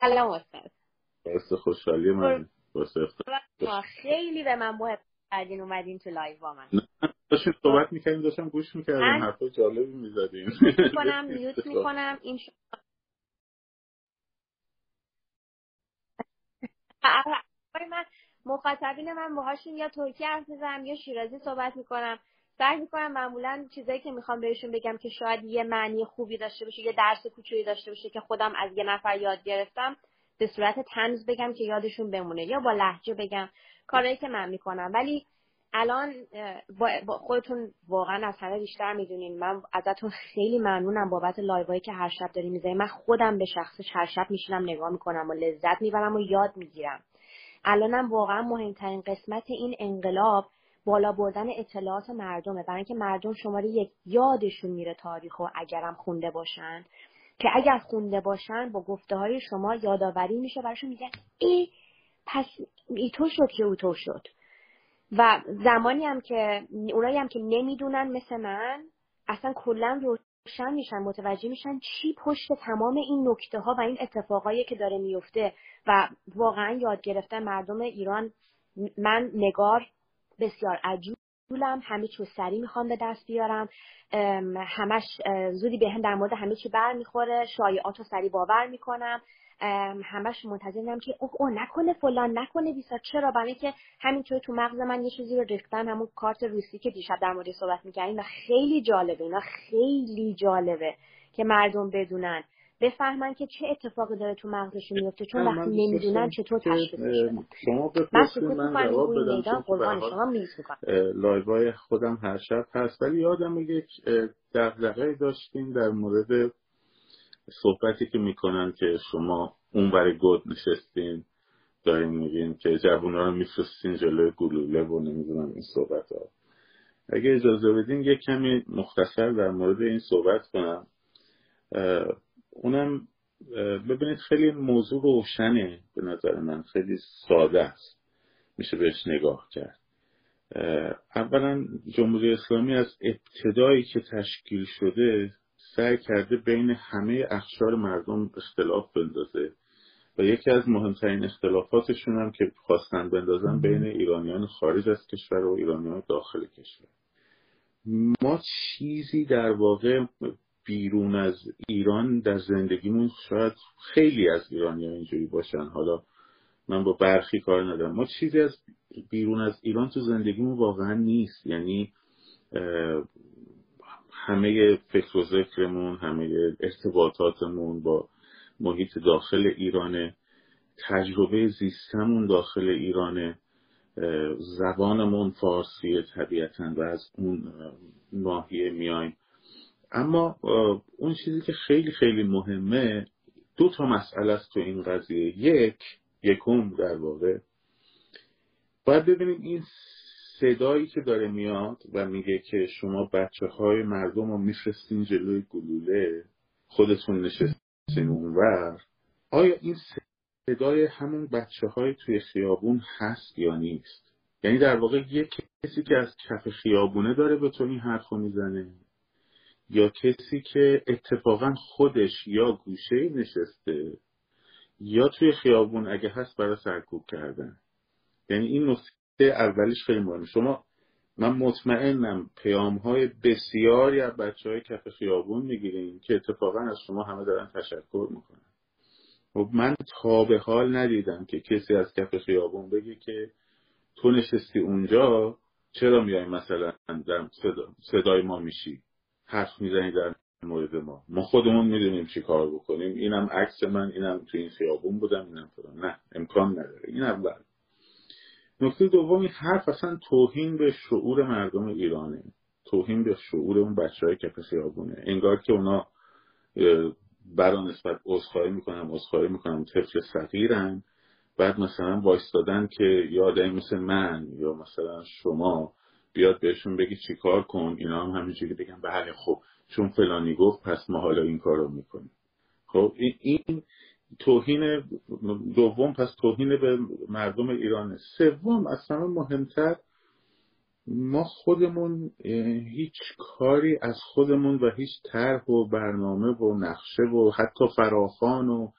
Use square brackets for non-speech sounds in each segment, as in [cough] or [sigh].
سلام استاد باعث خوشحالی من. خیلی به من محبت کردین اومدین تو live با من. داشتیم صحبت می‌کردیم داشتم گوش می‌کردم حرفای جالبی می‌زدیم. می‌کنم [laughs] mute می‌کنم این [laughs] من مخاطبین من باهاشون یا ترکی حرف می‌زنم یا شیرازی صحبت می‌کنم. سعی می‌کنم معمولا چیزایی که می‌خوام بهشون بگم که شاید یه معنی خوبی داشته باشه یه درس کوچولی داشته باشه که خودم از یه نفر یاد گرفتم به صورت تنز بگم که یادشون بمونه یا با لحجه بگم کارهایی که من می‌کنم. ولی الان با خودتون واقعا از همه بیشتر می‌دونین. من ازتون خیلی ممنونم بابت لایوهایی که هر شب داری می‌ذاری من خودم به شخصش هر شب میشینم نگاه می‌کنم و لذت می‌برم و یاد می‌گیرم. الانم واقعا مهمترین قسمت این انقلاب بالا بردن اطلاعات مردمه. برای اینکه مردم شماره یک یادشون میره تاریخ و اگرم خونده باشن. که اگر خونده باشن با گفته های شما یادآوری میشه. براشون میگن ای پس ایتو شد که اوتو شد. و زمانی هم که اونایی هم که نمی‌دونن مثل من اصلا کلا روشن میشن متوجه میشن چی پشت تمام این نکته ها و این اتفاقایی که داره میفته و واقعا یاد گرفتن مردم ایران من نگار بسیار عجولم. همه چیز سریع می‌خوام به دست بیارم. همش زودی به هم در مورد همه چی بر می‌خوره. شایعات رو سریع باور می‌کنم. همش منتظرم که اوه اوه نکنه فلان نکنه بیسا. چرا؟ برای که همینطور تو مغز من یه چیزی رو ریختن همون کارت روسی که دیشب در مورد صحبت می‌کردیم. و خیلی جالبه اینا خیلی جالبه که مردم بدونن. بفهمن که چه اتفاقی داره تو مغزشون میفته چون وقتی نمی‌دونن چطور تشخیصش شما بپرسید من, من جواب بدم قربان شما لایوهای خودم هر شب هست. ولی یادم یک دغدغه داشتیم در مورد صحبتی که می‌کنن که شما اون برای گود نشستین دارین میگین که جوون رو میفرستین جلوی گلوله و نمی‌دونم این صحبت ها اگه اجازه بدین یک کمی مختصر در مورد این صحبت کنم. اونم ببینید خیلی موضوع روشنه به نظر من خیلی ساده است. میشه بهش نگاه کرد. اولا جمهوری اسلامی از ابتدایی که تشکیل شده سعی کرده بین همه اخشار مردم اختلاف بندازه و یکی از مهمترین اختلافاتشون هم که خواستن بندازن بین ایرانیان خارج از کشور و ایرانیان داخل کشور. ما چیزی در واقع بیرون از ایران در زندگیمون شاید خیلی از ایرانی ها اینجوری باشن. حالا من با برخی کار ندارم. ما چیزی از بیرون از ایران تو زندگیمون واقعا نیست. یعنی همه فکر و ذکرمون همه ارتباطاتمون با محیط داخل ایرانه تجربه زیستمون داخل ایرانه زبانمون فارسیه طبیعتا و از اون ناحیه میایم. اما اون چیزی که خیلی خیلی مهمه دو تا مسئله است تو این قضیه. یک یکم در واقع. باید ببینیم این صدایی که داره میاد و میگه که شما بچه های مردم رو میفرستین جلوی گلوله خودتون نشستین اونور آیا این صدای همون بچه های توی خیابون هست یا نیست؟ یعنی در واقع یک کسی که از کف خیابونه داره به تو این حرف می‌زنه؟ یا کسی که اتفاقا خودش یا گوشه نشسته یا توی خیابون اگه هست برای سرکوب کردن. یعنی این نکته اولیش خیلی مهمه. شما من مطمئنم پیام های بسیاری از بچه های کف خیابون می‌گیرین که اتفاقا از شما همه دارن تشکر می‌کنن. و خب من تا به حال ندیدم که کسی از کف خیابون بگه که تو نشستی اونجا چرا میای مثلا در صدای ما میشی؟ حرف می‌زنی در مورد ما. ما خودمون می‌دونیم چی کار بکنیم. اینم عکس من اینم تو این خیابون بودم اینم فلان. نه امکان نداره. این اول. نکته دوم این حرف اصلا توهین به شعور مردم ایرانه. توهین به شعور اون بچه های کف خیابونه. انگار که اونا برا نسبت عذرخواهی می‌کنم عذرخواهی می‌کنم طفل صغیرن. بعد مثلا وایستادن که یا مثل من یا مثلا شما بیاد بهشون بگی چیکار کن اینا هم همینجوری بگن بله خب چون فلانی گفت پس ما حالا این کار رو می‌کنیم. خب این توهین دوم پس توهین به مردم ایرانه. سوم همه مهمتر ما خودمون هیچ کاری از خودمون و هیچ طرح و برنامه و نقشه و حتی فراخان و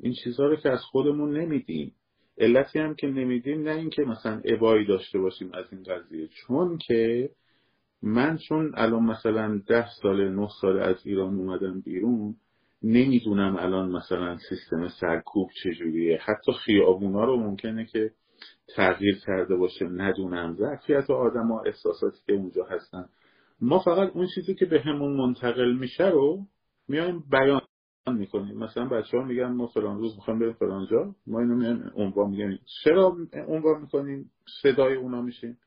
این چیزها رو که از خودمون نمیدیم. علتی هم که نمیدیم نه اینکه مثلا ابایی داشته باشیم از این قضیه چون که من چون الان مثلا ده سال نه سال از ایران اومدم بیرون نمی‌دونم الان مثلا سیستم سرکوب چجوریه. حتی خیابونا رو ممکنه که تغییر کرده باشه ندونم. ظرفیت آدم ها احساساتی که اونجا هستن. ما فقط اون چیزی که به همون منتقل میشه رو میایم بیان. می‌کنیم. مثلا بچه ها میگن ما فلان روز می‌خوایم بریم فلان جا. ما اینو میایم عنوان میگیم چرا عنوان می‌کنیم؟ صدای اونا میشیم.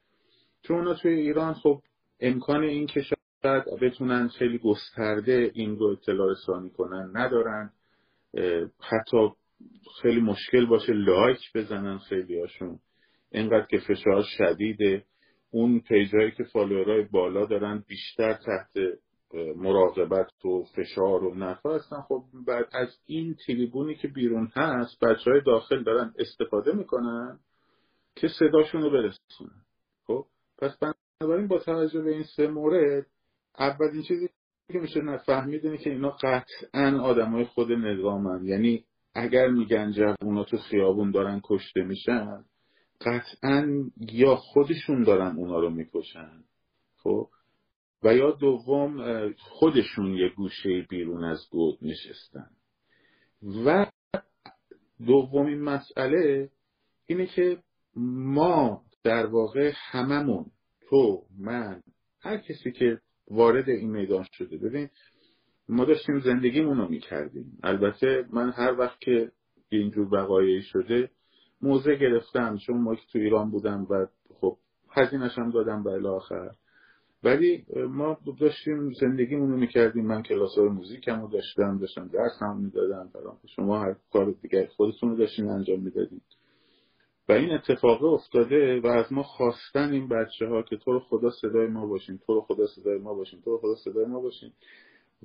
چون اونا توی ایران خب امکان این که شاید بتونن خیلی گسترده این رو اطلاع رسانی کنن ندارن. حتی خیلی مشکل باشه لایک بزنن خیلی هاشون اینقدر که فشار شدیده. اون پیجایی که فالوورای بالا دارن بیشتر تحت مراقبت و فشار و نفع هستن. خب بعد از این تریبونی که بیرون هست بچه های داخل دارن استفاده می‌کنن که صداشون رو برسونن. خب پس بنابراین با توجه به این سه مورد اولین چیزی که میشه فهمید اینه که اینا قطعا آدمای خود نظامن. یعنی اگر میگن جوونا تو خیابون دارن کشته میشن قطعا یا خودشون دارن اونا رو می‌کشن. خب و یا دوم خودشون یه گوشه بیرون از گود نشستن. و دومین مسئله اینه که ما در واقع هممون تو من هر کسی که وارد این میدان شده ببین ما داشتیم زندگیمون رو می‌کردیم. البته من هر وقت که اینجور وقایعی شده موزه گرفتم چون ما تو ایران بودم و خب هزینهش هم دادم به آخر. ولی ما داشتیم زندگیمون رو می‌کردیم. من کلاس های موزیکم رو داشتم داشتم درس هم می‌دادم. شما هر کار دیگر خودتون رو داشتین انجام می‌دادید و این اتفاق افتاده و از ما خواستن این بچه ها که تو رو خدا صدای ما باشین تو رو خدا صدای ما باشین تو رو خدا صدای ما باشین.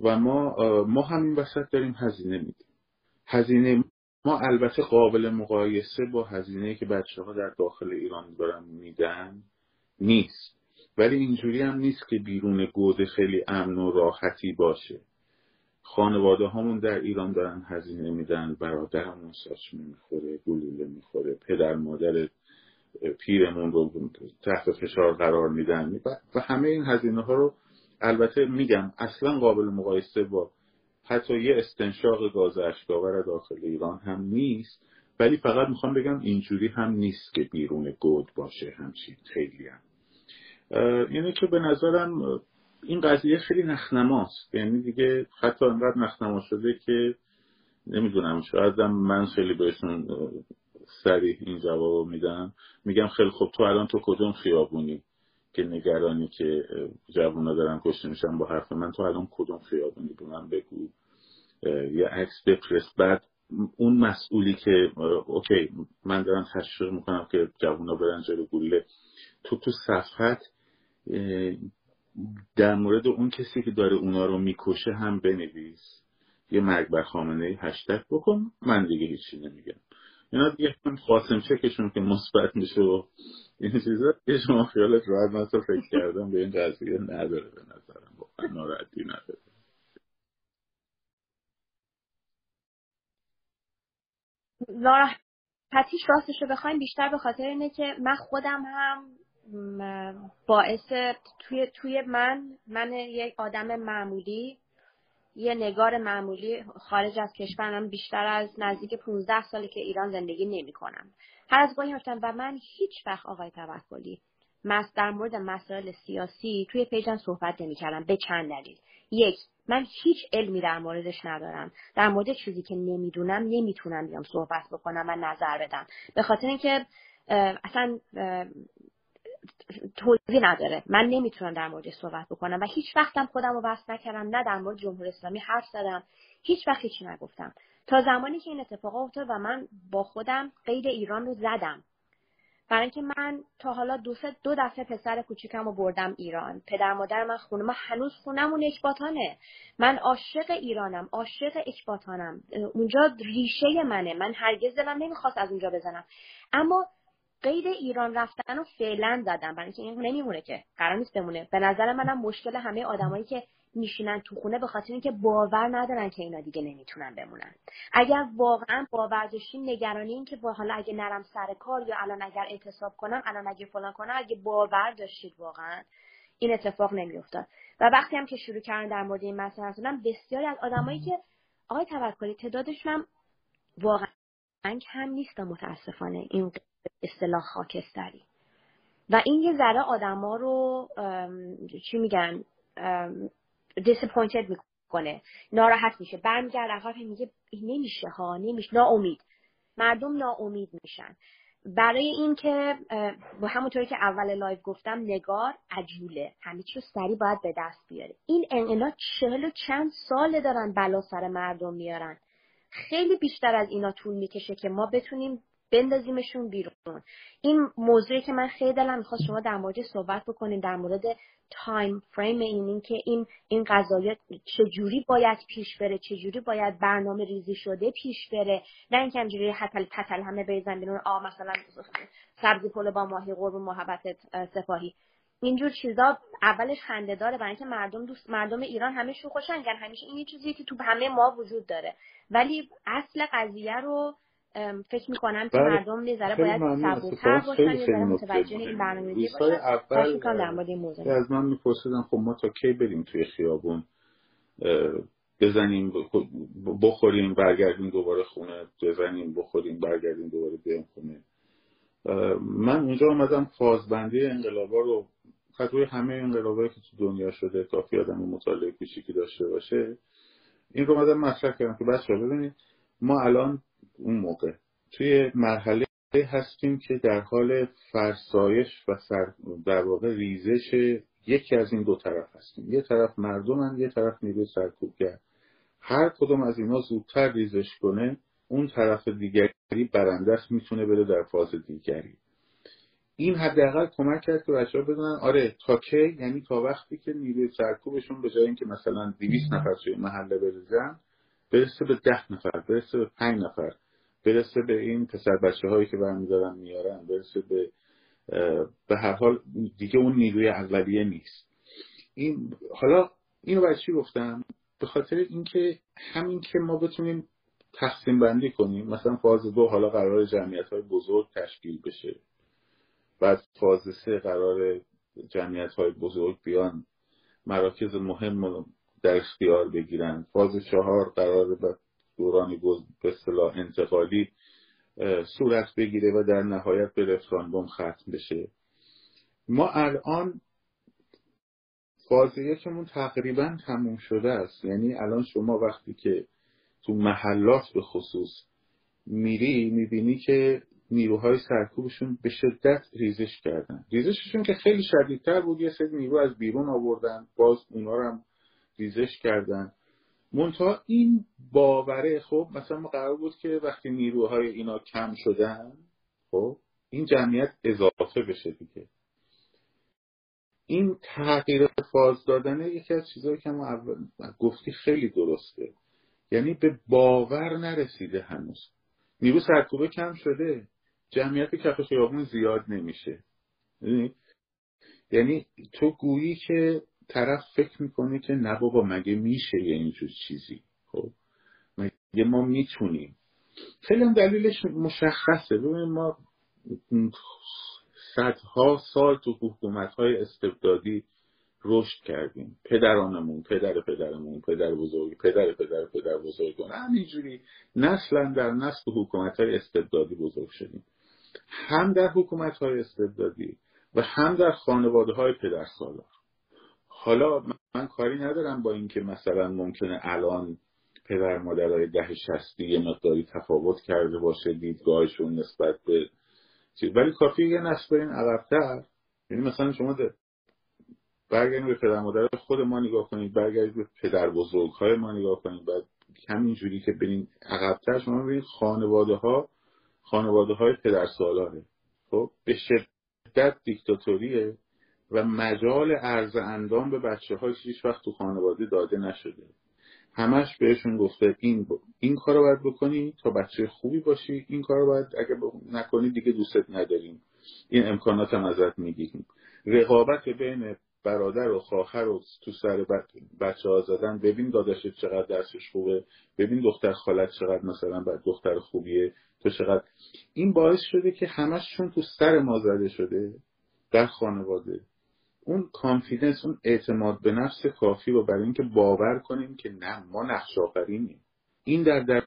و ما ما همین وسط داریم هزینه میدیم. هزینه ما البته قابل مقایسه با هزینه که بچه ها در داخل ایران دارن میدن نیست. ولی اینجوری هم نیست که بیرون گوده خیلی امن و راحتی باشه. خانواده همون در ایران دارن هزینه میدن برادرمون ساچمه می‌خوره گلوله می‌خوره پدر مادر پیرمون رو تحت فشار قرار میدن. و همه این هزینه ها رو البته میگم اصلا قابل مقایسه با حتی یه استنشاق گاز اشکاور داخل ایران هم نیست. ولی فقط می‌خوام بگم اینجوری هم نیست که بیرون گود باشه همچین خیلی هم. یعنی که به نظرم این قضیه خیلی نخنماست. یعنی دیگه حتی انقدر نخنما شده که نمی‌دونم شاید من خیلی بهشون سریع این جواب میدم. میگم خیلی خب تو الان تو کدوم خیابونی که نگرانی که جوونا دارن کشته میشن با حرف من؟ تو الان کدوم خیابونی؟ به من بگو. یه عکس بفرست. بعد اون مسئولی که اوکی من دارم تشویق می‌کنم که جوونا برن جلو گوله تو تو صفحت در مورد اون کسی که داره اونا رو می‌کشه هم بنویس. یه مرگ بر خامنه هشتگ بکن. من دیگه هیچی نمیگم. اینا دیگه هم خواستم چکشون که مثبت میشه و این چیزا. یه شما خیالت راحت. من فکر کردم به این قضیه نداره به نظرم. واقعا ناراحتی نداره. ناراحتیش راستش رو بخوایم بیشتر به خاطر اینه که من خودم هم باعث توی توی من من یک آدم معمولی یه نگار معمولی خارج از کشورم بیشتر از نزدیک 15 سالی که ایران زندگی نمی کنم. هر از گاهی و من هیچ وقت آقای توکلی در مورد مسائل سیاسی توی پیجم صحبت نمی کردم به چند دلیل. یک من هیچ علمی در موردش ندارم. در مورد چیزی که نمی‌دونم نمی‌تونم بیام صحبت بکنم و نظر بدم. به خاطر اینکه اصلا توضیح نداره. من نمی‌تونم در موردش صحبت بکنم و هیچ وقتم خودم رو بحث نکردم نه در مورد جمهوری اسلامی حرف زدم هیچ وقت هیچی نگفتم. تا زمانی که این اتفاق افتاد و من با خودم قید ایران رو زدم. برای اینکه من تا حالا دو, دو دفعه پسر کوچیکم رو بردم ایران. پدر مادر من خونه ما هنوز خونمون اکباتانه. من عاشق ایرانم عاشق اکباتانم. اونجا ریشه منه. من هرگز دلم نمی‌خواست از اونجا بزنم. اما قید ایران رفتن رو فعلا زدم برای اینکه این نمیمونه که. قرار نیست بمونه. به نظر منم مشکل همه آدمایی که میشینن تو خونه به خاطر اینکه باور ندارن که اینا دیگه نمی‌تونن بمونن. اگر واقعا باور داشتیم نگرانی این که با حالا اگه نرم سر کار یا الان اگر اعتصاب کنم الان اگه فلان کنم اگه باور داشتید واقعا این اتفاق نمیافتاد. و وقتی هم که شروع کردن در مورد این مسئله هستن بسیاری از آدمایی که آقای توکلی تعدادشون هم واقعا هم نیست متاسفانه. این اصطلاح خاکستری. و این یه ذره آدما رو چی میگن disappointed می‌کنه. ناراحت میشه. برمیگرد عقب میگه نمیشه ها نمیشه ناامید. مردم ناامید میشن. برای اینکه با همونطوری که اول live گفتم نگار عجوله. همه چیز سریع باید به دست بیاره. این اینا چهل و چند ساله دارن بلا سر مردم میارن. خیلی بیشتر از اینا طول می‌کشه که ما بتونیم بندازیمشون بیرون. این موضوعی که من خیلی دلم می‌خواست شما در مورد صحبت بکنین در مورد time frame این این که این این قضايا چجوری باید پیش بره چجوری باید برنامه ریزی شده پیش بره. نه اینکه همجوری حتل تتل همه بریزن بیرون آ مثلا سبزی پلو با ماهی قرب محبت سپاهی. اینجور چیزا اولش خنده داره برای اینکه مردم دوست مردم ایران همه شو خوشنگن همیشه این چیزی که تو همه ما وجود داره. ولی اصل قضیه رو فکر می‌کنم که بله. مردم نظره باید صبورتر باشن یه متوجه این برنامه باشن اول در مورد این موضوع. از من میپرسیدم خب ما تا کی بریم توی خیابون؟ بزنیم بخوریم برگردیم دوباره خونه بزنیم بخوریم برگردیم دوباره بیایم خونه. من اونجا آمدم فازبندی انقلابا رو روی همه انقلابایی که تو دنیا شده کافی آدم مطالعه کوچیکی داشته باشه این رو آمدم مطرح کردم که بس ببینید ما الان اون موقع. توی مرحله هستیم که در حال فرسایش و سر در واقع ریزش یکی از این دو طرف هستیم. یه طرف مردم یه طرف نیروی سرکوبگر. هر کدوم از اینا زودتر ریزش کنه اون طرف دیگری برندست می‌تونه بره در فاز دیگری. این حداقل کمک کرد که بچه‌ها بدونن آره تا کی؟ یعنی تا وقتی که نیروی سرکوبشون به جای اینکه مثلا 200 نفر توی محله بریزن برسه به ده نفر برسه به پنج نفر. برسه به این پسر بچه هایی که برمیدارن میارن برسه به به هر حال دیگه اون نیروی اولیه نیست. این حالا اینو برای چی گفتم؟ به خاطر اینکه همین که ما بتونیم تقسیم بندی کنیم مثلا فاز دو حالا قرار جمعیت های بزرگ تشکیل بشه. بعد فاز سه قرار جمعیت های بزرگ بیان مراکز مهم در اختیار بگیرن. فاز چهار قرار دوران به اصطلاح انتقالی صورت بگیره و در نهایت به رفراندوم ختم بشه. ما الان فاز یکمون تقریبا تموم شده است. یعنی الان شما وقتی که تو محلات به خصوص میری می‌بینی که نیروهای سرکوبشون به شدت ریزش کردن. ریزششون که خیلی شدیدتر بود یه سری نیرو از بیرون آوردن باز اونا رو هم ریزش کردن. منتها این باوره خب مثلا ما قرار بود که وقتی نیروهای اینا کم شدن خب این جمعیت اضافه بشه دیگه. این تغییر فاز دادن یکی از چیزهایی که ما اول گفتی خیلی درسته. یعنی به باور نرسیده هنوز. نیرو سرکوبه کم شده. جمعیت کف خیابون زیاد نمیشه. یعنی, یعنی تو گویی که طرف فکر می‌کنه که نه بابا مگه میشه یه اینجور چیزی؟ خب مگه ما می‌تونیم؟ خیلی هم دلیلش مشخصه. ببین ما صدها سال تو حکومت های استبدادی رشد کردیم. پدرانمون پدر پدرمون پدر بزرگ پدر پدر پدر بزرگان همینجوری نسلا در نسل حکومت های استبدادی بزرگ شدیم. هم در حکومت های استبدادی و هم در خانواده های پدر سالار حالا من کاری ندارم با اینکه مثلا ممکنه الان پدر مادرهای ده شستی یه مقداری تفاوت کرده باشه دیدگاهشون نسبت به چیز. ولی کافی یه نسل برین عقبتر. یعنی مثلا شما برگردید به پدر مادر خود ما نگاه کنید برگردید به پدر بزرگ های ما نگاه کنید. بعد همینجوری که برین عقبتر شما ببینید خانواده ها خانواده های پدر سالاره. خب به شدت دیکتاتوریه. و مجال عرض اندام به بچه های هیچ وقت تو خانواده داده نشده. همش بهشون گفته این ب... این کار رو باید بکنی تا بچه خوبی باشی این کار رو باید اگر نکنی دیگه دوستت نداریم. این امکانات هم ازت می‌گیریم. رقابت بین برادر و خواهر رو تو سر بچه ها زدن ببین داداشت چقدر درسش خوبه ببین دختر خالت چقدر مثلا دختر خوبیه تو چقدر. این باعث شده که همشون تو سر ما زده شده در خانواده. اون کانفیدنس اون اعتماد به نفس کافی رو برای اینکه باور کنیم که نه ما نقش آفرینیم. این در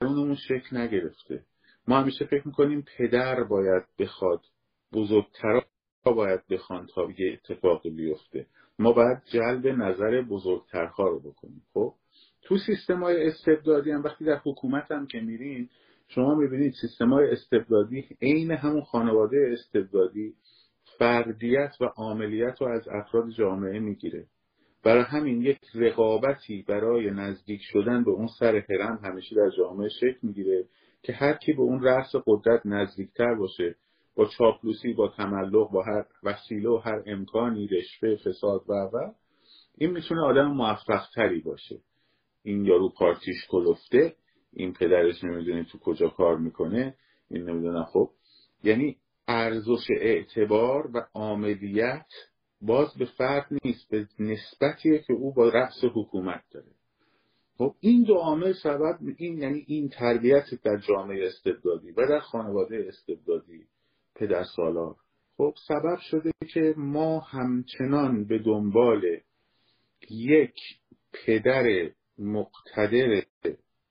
درونمون شکل نگرفته. ما همیشه فکر می‌کنیم پدر باید بخواد بزرگترها باید بخوان تا یه اتفاقی بیفته. ما باید جلب نظر بزرگترها رو بکنیم. خب؟ تو سیستم های استبدادی هم وقتی در حکومت هم که میرین شما می‌بینید سیستم های استبدادی عین همون خانواده استبدادی فردیت و عاملیت رو از افراد جامعه می‌گیره. برای همین یک رقابتی برای نزدیک شدن به اون سر هرم همیشه در جامعه شکل می‌گیره که هر کی به اون رأس قدرت نزدیکتر باشه با چاپلوسی با تملق با هر وسیله و هر امکانی رشوه فساد و و این می‌تونه آدم موفق تری باشه. این یارو پارتیش کلفته این پدرش نمی‌دونه تو کجا کار می‌کنه این نمی‌دونه خب. یعنی ارزش اعتبار و عاملیت باز به فرد نیست به نسبتیه که او با رأس حکومت داره. خب این دو عامل سبب این یعنی این تربیت در جامعه استبدادی و در خانواده استبدادی پدر سالار. خب سبب شده که ما همچنان به دنبال یک پدر مقتدر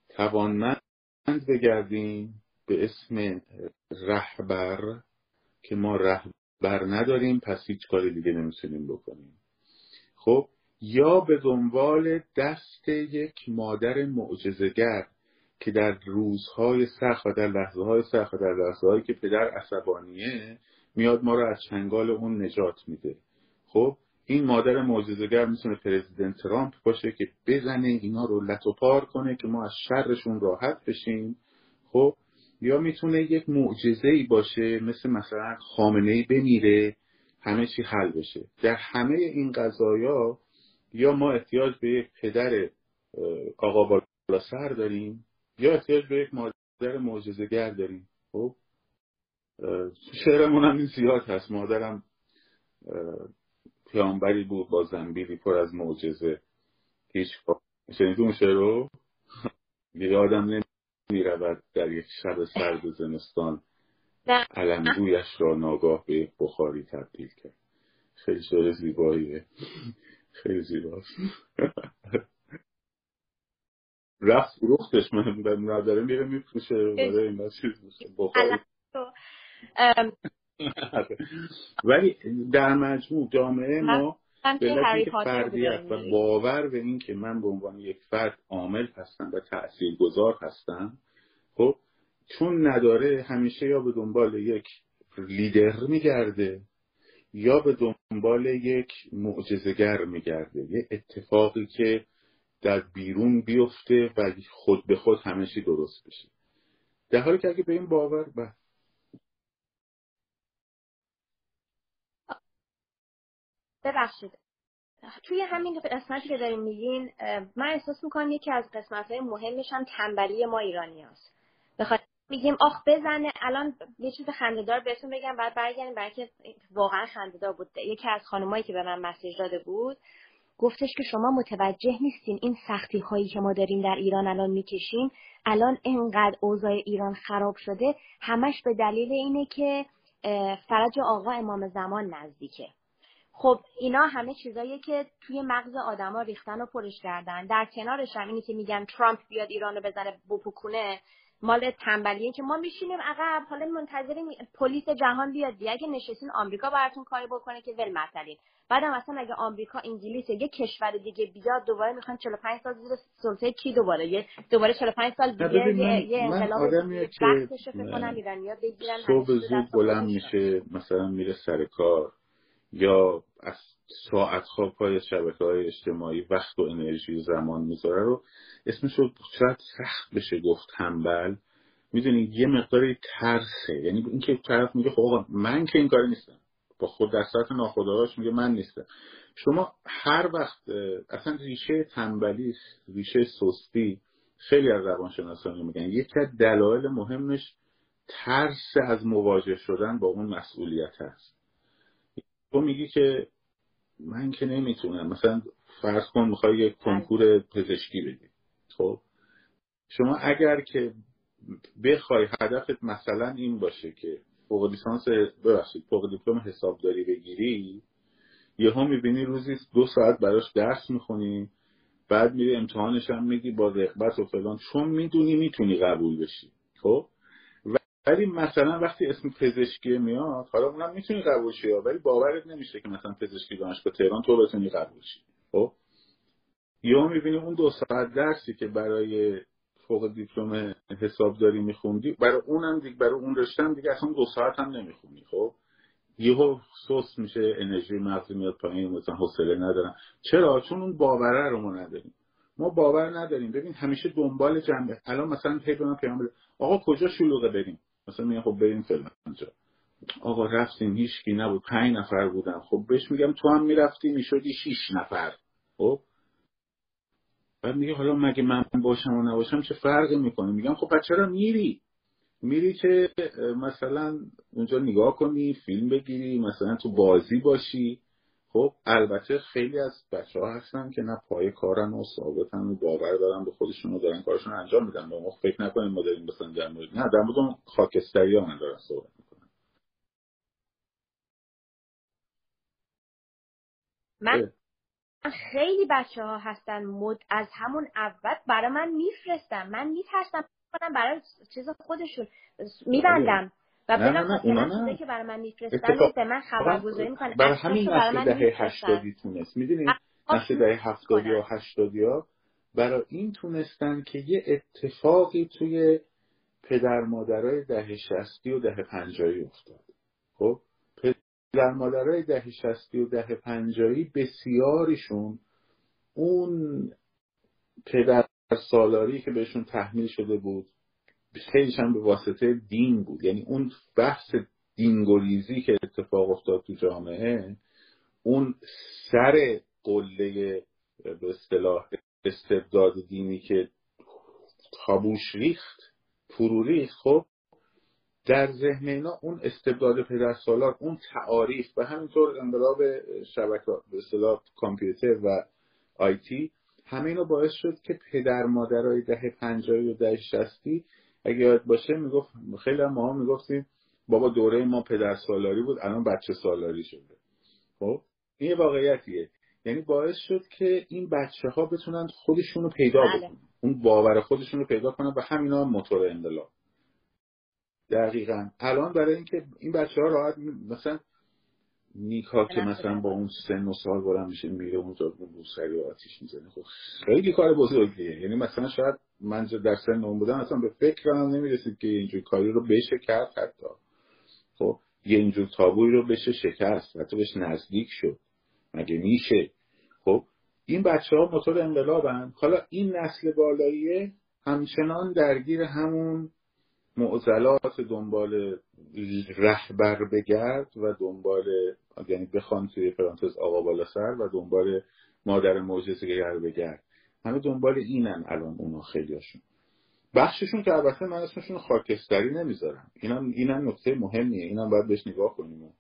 توانمند بگردیم به اسم رهبر که ما رهبر نداریم پس هیچ کاری دیگه نمی‌تونیم بکنیم. خب یا به دنبال دست یک مادر معجزگر که در روزهای سخت و در لحظه های سخت و در لحظه هایی که پدر عصبانیه میاد ما رو از چنگال اون نجات میده. خب این مادر معجزهگر می‌تونه پرزیدنت ترامپ باشه که بزنه اینا رو لطوپار کنه که ما از شرشون راحت بشیم. خب یا می‌تونه یک معجزه ای باشه مثل مثلا خامنه ای بمیره همه چی حل بشه. در همه این قضایا یا ما احتیاج به یک پدر آقا بالا سر داریم یا احتیاج به یک مادر معجزه‌گر داریم. خب؟ شعرمون هم زیاد هست. مادرم پیامبری بود با زنبیلی پر از معجزه. هیچ شنیدی اون شعر رو؟ آدم نمی‌رود در یک شب سرد زمستان علمگویش را ناگاه به یک بخاری تبدیل کرد. خیلی شعر زیباییه. خیلی زیباست. رفت فروختش من نداره میره میفروشه برای این چیز بخاری. [laughs] ولی در مجموع جامعه ما به فردیت و باور به این که من به عنوان یک فرد عامل هستم و تأثیر گذار هستم خب چون نداره همیشه یا به دنبال یک لیدر میگرده یا به دنبال یک معجزگر میگرده. یه اتفاقی که در بیرون بیفته و خود به خود همه چی درست بشه. در حالی که اگه به این باور به ببخشید. توی همین قسمتی که داریم میگین من احساس می‌کنم یکی از قسمت های مهمش هم تنبلی ما ایرانی هست بخاطر میگیم آخ بزنه الان یه چیز خندهدار بهتون بگم بعد برگردیم برای که واقعا خندهدار بود. یکی از خانمایی که به من مسیج داده بود گفتش که شما متوجه نیستین این سختی هایی که ما داریم در ایران الان می‌کشیم. الان انقدر اوضاع ایران خراب شده همش به دلیل اینه که فرج آقا امام زمان نزدیکه. خب اینا همه چیزاییه که توی مغز آدما ریختن و پرش کردن. در کنارش هم اینی که میگن ترامپ بیاد ایران رو بزنه بپکونه مال تنبلیه. که ما میشینیم عقب حالا منتظریم پلیس جهان بیاد. دیگه اگه نشستین آمریکا براتون کاری بکنه که ول مثلین بعدم اصلا اگه آمریکا انگلیس یه کشور دیگه بیاد دوباره می‌خوان 45 سال زیر سلطه کی دوباره؟ یه دوباره 45 سال دیگه یه, یه انقلاب فکر کنم ایرانیا بگیرن صبح زود بلند میشه مثلا میره سر کار. یا از ساعت خواب پای شبکه های اجتماعی وقت و انرژی زمان می‌ذاره رو اسمش رو شاید سخت بشه گفت تنبل. می‌دونی یه مقداری ترسه. یعنی اینکه طرف میگه خب من که این کاری نیستم. با خود در سطح ناخودآگاهش میگه من نیستم. شما هر وقت اصلا ریشه تنبلی ریشه سستی خیلی از روانشناسان میگن. یکی از دلایل مهمش ترس از مواجه شدن با اون مسئولیت هست. تو میگی که من که نمی‌تونم. مثلا فرض کن می‌خوای یک بله. کنکور پزشکی بدی. خب؟ شما اگر که بخوای هدفت مثلا این باشه که فوق لیسانس ببخشید فوق دیپلم حسابداری بگیری یهو می‌بینی روزی دو ساعت براش درس می‌خونی بعد میری امتحانش هم میگی با رغبت و فلان. چون می‌دونی می‌تونی قبول بشی. خب؟ ولی مثلا وقتی اسم پزشکی میاد حالا اونم می‌تونی قبول شی ولی باورت نمیشه که مثلا پزشکی دانشگاه تهران تو بتونی قبول شی. خب؟ یا می‌بینی اون دو ساعت درسی که برای فوق دیپلم حسابداری میخوندی برای اونم دیگه برای اون رشته دیگه اصلا دو ساعت هم نمی‌خونی. خب؟ یهو سوس میشه انرژی مغزی میاد پایین مثلا حوصله ندارم. چرا؟ چون اون باوره رو ما نداریم. ما باور نداریم. ببین همیشه دنبال جنبه. الان مثلا هی به پیام بده. آقا کجا شلوغه بریم؟ مثلا میگم خب بریم فلان اونجا آقا رفتیم هیچکی نبود پنج نفر بودن. خب بهش میگم تو هم می‌رفتی می‌شدی شیش نفر. خب؟ بعد میگه حالا مگه من باشم و نباشم چه فرقی می‌کنه؟ میگم خب بچه چرا میری؟ میری که مثلا اونجا نگاه کنی فیلم بگیری مثلا تو بازی باشی. خب البته خیلی از بچه ها هستن که نه پای کارن و ثابتن و باور دارن به خودشون و دارن کارشون انجام میدن. و ما فکر نکنیم ما داریم مثلا در مورد نه در مورد خاکستری ها من دارن صحبت می‌کنم من خیلی بچه ها هستن مد از همون اول برای من میفرستم من میترسم کنم برای چیز خودشون. میبندم. و نه نه نه اونا نه. که برای من میفرستن به من خبرگزاری می‌کنن برای همین نسل دهه هشتادی تونست. می‌دونی؟ نسل دهه هفتادی و هشتادی ها برای این تونستن که یه اتفاقی توی پدر مادرای دهه شستی و دهه پنجایی افتاد. خب؟ پدر مادرای دهه شستی و دهه پنجایی بسیاریشون اون پدر سالاری که بهشون تحمیل شده بود خیلیش هم به واسطه دین بود. یعنی اون بحث دینگوریزی که اتفاق افتاد تو جامعه اون سر قله به اصطلاح استبداد دینی که خابوش ریخت فرو ریخت خب در ذهن اینا اون استبداد پدر سالار اون تعاریف و همینطور انقلاب شبکه به اصطلاح کامپیوتر و آیتی همه اینا باعث شد که پدر مادرای ده پنجایی و ده شستی اگه یاد باشه می‌گفت خیلی هم ما می‌گفتیم بابا دوره ما پدر سالاری بود الان بچه سالاری شده. خب؟ این یه واقعیتیه. یعنی باعث شد که این بچه ها بتونن خودشون رو پیدا بله. بکنن. اون باور خودشون رو پیدا کنن و همینا هم موتور انقلاب. دقیقا. الان برای اینکه این بچه ها راحت مثلا نیکا که مثلا با اون سن و سال بلند میشه میره اونجا روسری و آتیش می‌زنه. خب خیلی کار بزرگیه. یعنی مثلا شاید من در سن اون بودم اصلا به فکر هم نمی‌رسید که اینجور کاری رو بشه کرد حتی. خب یه اینجور تابوی رو بشه شکست حتی بهش نزدیک شد. مگه میشه؟ خب این بچه ها موتور انقلابن. حالا این نسل بالاییه همچنان درگیر همون معضلات دنبال رهبر بگرد و دنبال یعنی بخوان توی پرانتز آقا بالا سر و دنبال مادر معجزه گر بگرد. همه دنبال اینن الان اونا خیلیاشون. بخششون که البته من اسمشون خاکستری نمی‌ذارم. اینم اینم نکته مهمیه. اینم باید بهش نگاه کنیم.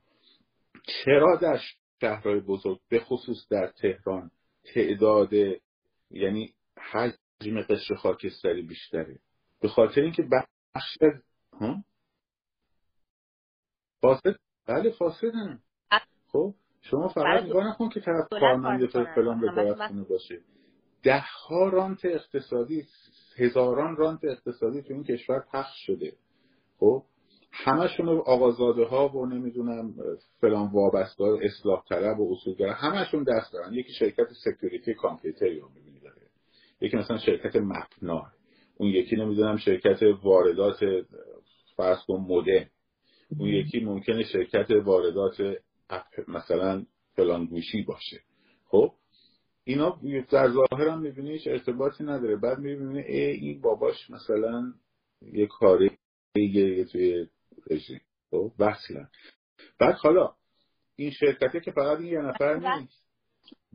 چرا در شهرهای بزرگ به خصوص در تهران تعداد یعنی حجم قشر خاکستری بیشتره؟ به خاطر اینکه بخش ها؟ فاسد؟ بله فاسدن. خب شما فقط نگاه نکن که طرف کارمند فلان وزارت باشه. ده ها رانت اقتصادی هزاران رانت اقتصادی تو این کشور پخش شده. خب همشون آقازاده ها و نمی‌دونم فلان وابسته اصلاح طلب و اصولگرا همشون دست دارن. یکی شرکت سکیوریتی کامپیوتری رو می‌بینی داره. یکی مثلا شرکت مپنا اون یکی نمی‌دونم شرکت واردات فرض کن مده اون یکی ممکنه شرکت واردات مثلا فلان گوشی باشه. خب اینا در ظاهر هم می‌بینی هیچ ارتباطی نداره. بعد می‌بینی ای این باباش مثلا یه کاری یه توی رژیم. خب وصلا. بعد حالا این شرکته که فقط این یه نفر نیست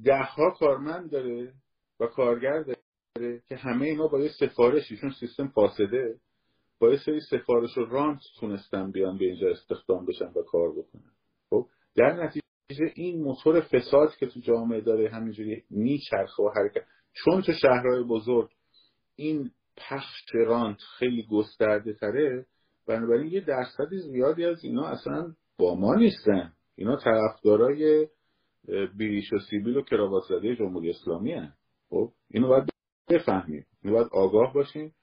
ده ها کارمند داره و کارگر داره که همه اینا با یه سفارشی چون سیستم فاسده با یه سری سفارش و رانت تونستن بیان به اینجا استخدام بشن و کار بکنن. خب در نتیجه این موتور فساد که تو جامعه داره همینجوری میچرخه و حرکت. چون تو شهرهای بزرگ این پخش رانت خیلی گسترده تره بنابراین یه درصد زیادی از اینا اصلا با ما نیستن. اینا طرفدارای بیریش و سیبیل و کراوات زده جمهوری اسلامی هن. خب اینو باید بفهمیم. اینو باید آگاه باشیم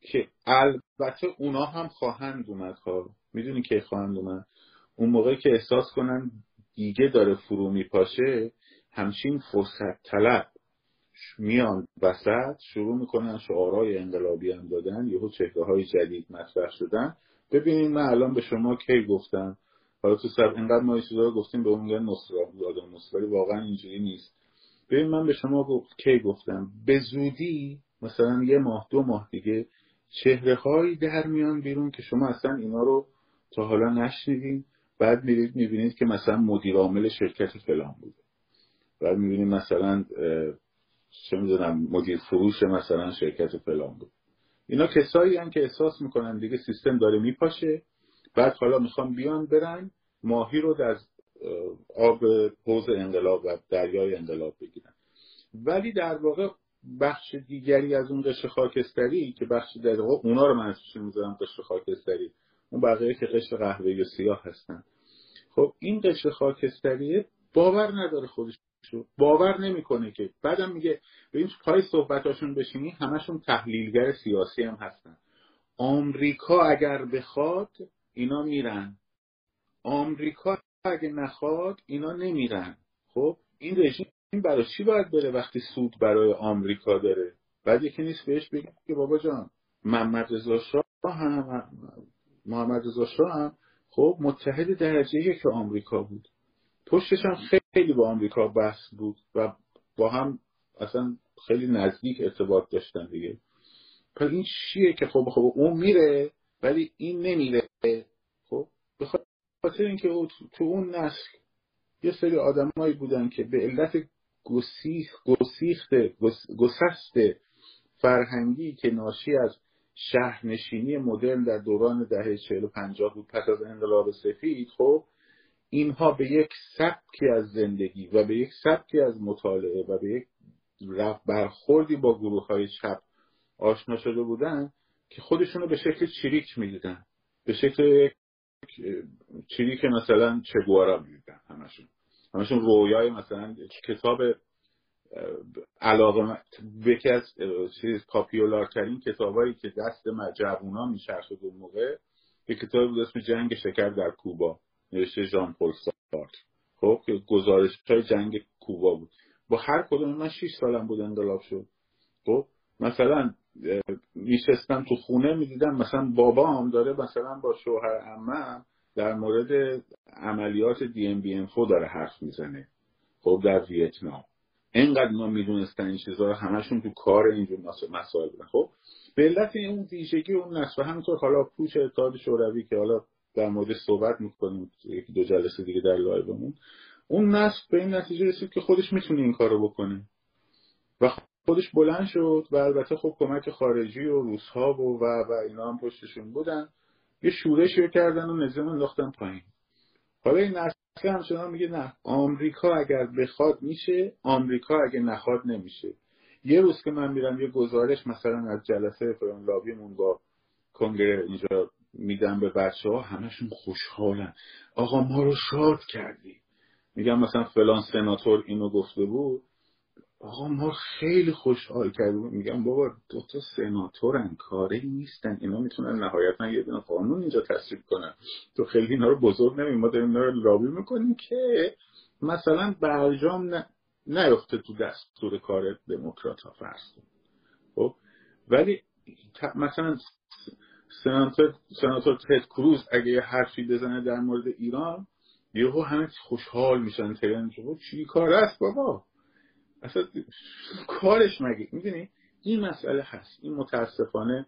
که البته اونا هم خواهند اومد ها می‌دونی که خواهند اومد؟ اون موقعی که احساس کنن دیگه داره فرو میپاشه همچین فرصت طلب میان وسط شروع می‌کنن شعارهای انقلابی هم دادن یهو چهره های جدید مطرح شدن. ببینید من الان به شما کی گفتم؟ حالا تو سر اینقدر ما گفتیم به اون میگن آدم ولی واقعا اینجوری نیست. ببین من به شما گفت کی گفتم؟ به زودی مثلا یه ماه دو ماه دیگه چهره هایی در میان بیرون که شما اصلا اینا رو تا حالا نشنیدین. بعد میرید می‌بینید که مثلا مدیر عامل شرکت فلان بوده. بعد می‌بینید مثلا چه می‌دونم مدیر فروش مثلا شرکت فلان بود. اینا کسایی هم که احساس می‌کنن دیگه سیستم داره میپاشه. بعد حالا می‌خوام بیان برن ماهی رو در آب حوز انقلاب و دریای انقلاب بگیرن. ولی در واقع بخش دیگری از اون قشر خاکستری که بخش در واقع اونا رو من می‌ذارم قشر خاکستری اون بقیه که قشر قهوه و سیاه هستن. خب این قشر خاکستری باور نداره خودش باور نمی‌کنه که. بعدم میگه به این پای صحبتاشون بشینی همشون تحلیلگر سیاسی هم هستن. آمریکا اگر بخواد اینا میرن. آمریکا اگه نخواد اینا نمیرن. خب این رژیم برای چی باید بره وقتی سود برای آمریکا داره؟ بعد یکی نیست بهش بگه که بابا جان محمد رضا شاه هم محمد رضا شاه هم خب متحد درجه که آمریکا بود. پشتش هم خیلی با آمریکا بحث بود و با هم اصلا خیلی نزدیک ارتباط داشتن دیگه. پس این چیه که خب خب اون میره ولی این نمیره. خب به خاطر اینکه تو اون نسل یه سری آدمایی بودن که به علت گسیخ گسیخت گسست فرهنگی که ناشی از شهرنشینی مدرن در دوران دهه 40 و 50 بود. پس از انقلاب سفید خب اینها به یک سبکی از زندگی و به یک سبکی از مطالعه و به یک برخوردی با گروه های چپ آشنا شده بودن که خودشونو به شکل چریک می‌دیدن. به شکل یک چریک مثلا چگوارا می‌دیدن همشون. همشون رویای مثلا کتاب علاقه یکی از چیز پاپیولار ترین کتابایی که دست جوونا میچرخه اون موقع یه کتاب بود اسم جنگ شکر در کوبا نوشته ژان پل سارت خب که گزارش های جنگ کوبا بود. با هر کدوم من 6 سالم بود انقلاب شد. خب مثلا میشستم تو خونه می‌دیدم مثلا بابام داره مثلا با شوهر عمم در مورد عملیات دی ام بی ام داره حرف می‌زنه. خب در ویتنام. اینقدر ما می‌دونستن این چیزها رو همشون تو کار اینجور مسائل بودن. خب به علت اون ویژگی اون نسل همینطور حالا پوچ اتحاد شوروی که حالا در مورد صحبت می‌کنیم یکی دو جلسه دیگه در لایومون اون نسل به این نتیجه رسید که خودش می‌تونه این کارو بکنه. و خودش بلند شد و البته خب کمک خارجی و روسها و و, و اینا هم پشتشون بودن. یه شورشی کردن و نظام انداختن پایین. حالا این نسل همچنان میگه نه آمریکا اگر بخواد میشه آمریکا اگه نخواد نمیشه. یه روز که من میرم یه گزارش مثلا از جلسه فران لابیمون با کنگره اینجا میدم به بچه ها همشون خوشحالن. آقا ما رو شاد کردی. میگم مثلا فلان سناتور اینو گفته بود. آقا ما خیلی خوشحال کردیم. میگم بابا دو تا سناتورن کاری نیستن. اینا می‌تونن نهایتا یه دونه قانون اینجا تصویب کنن. تو خیلی اینا رو بزرگ نمیم. ما داریم اینا رو لابی می‌کنیم که مثلا برجام ن... نیفته تو دستور کار دموکرات ها فرض خب؟ ولی مثلا سناتور سناتور تد کروز اگه یه حرفی بزنه در مورد ایران یهو همه خوشحال میشن. ترین چی کار است بابا؟ اصلا کارش مگه؟ می‌دونی؟ این مسئله هست. این متاسفانه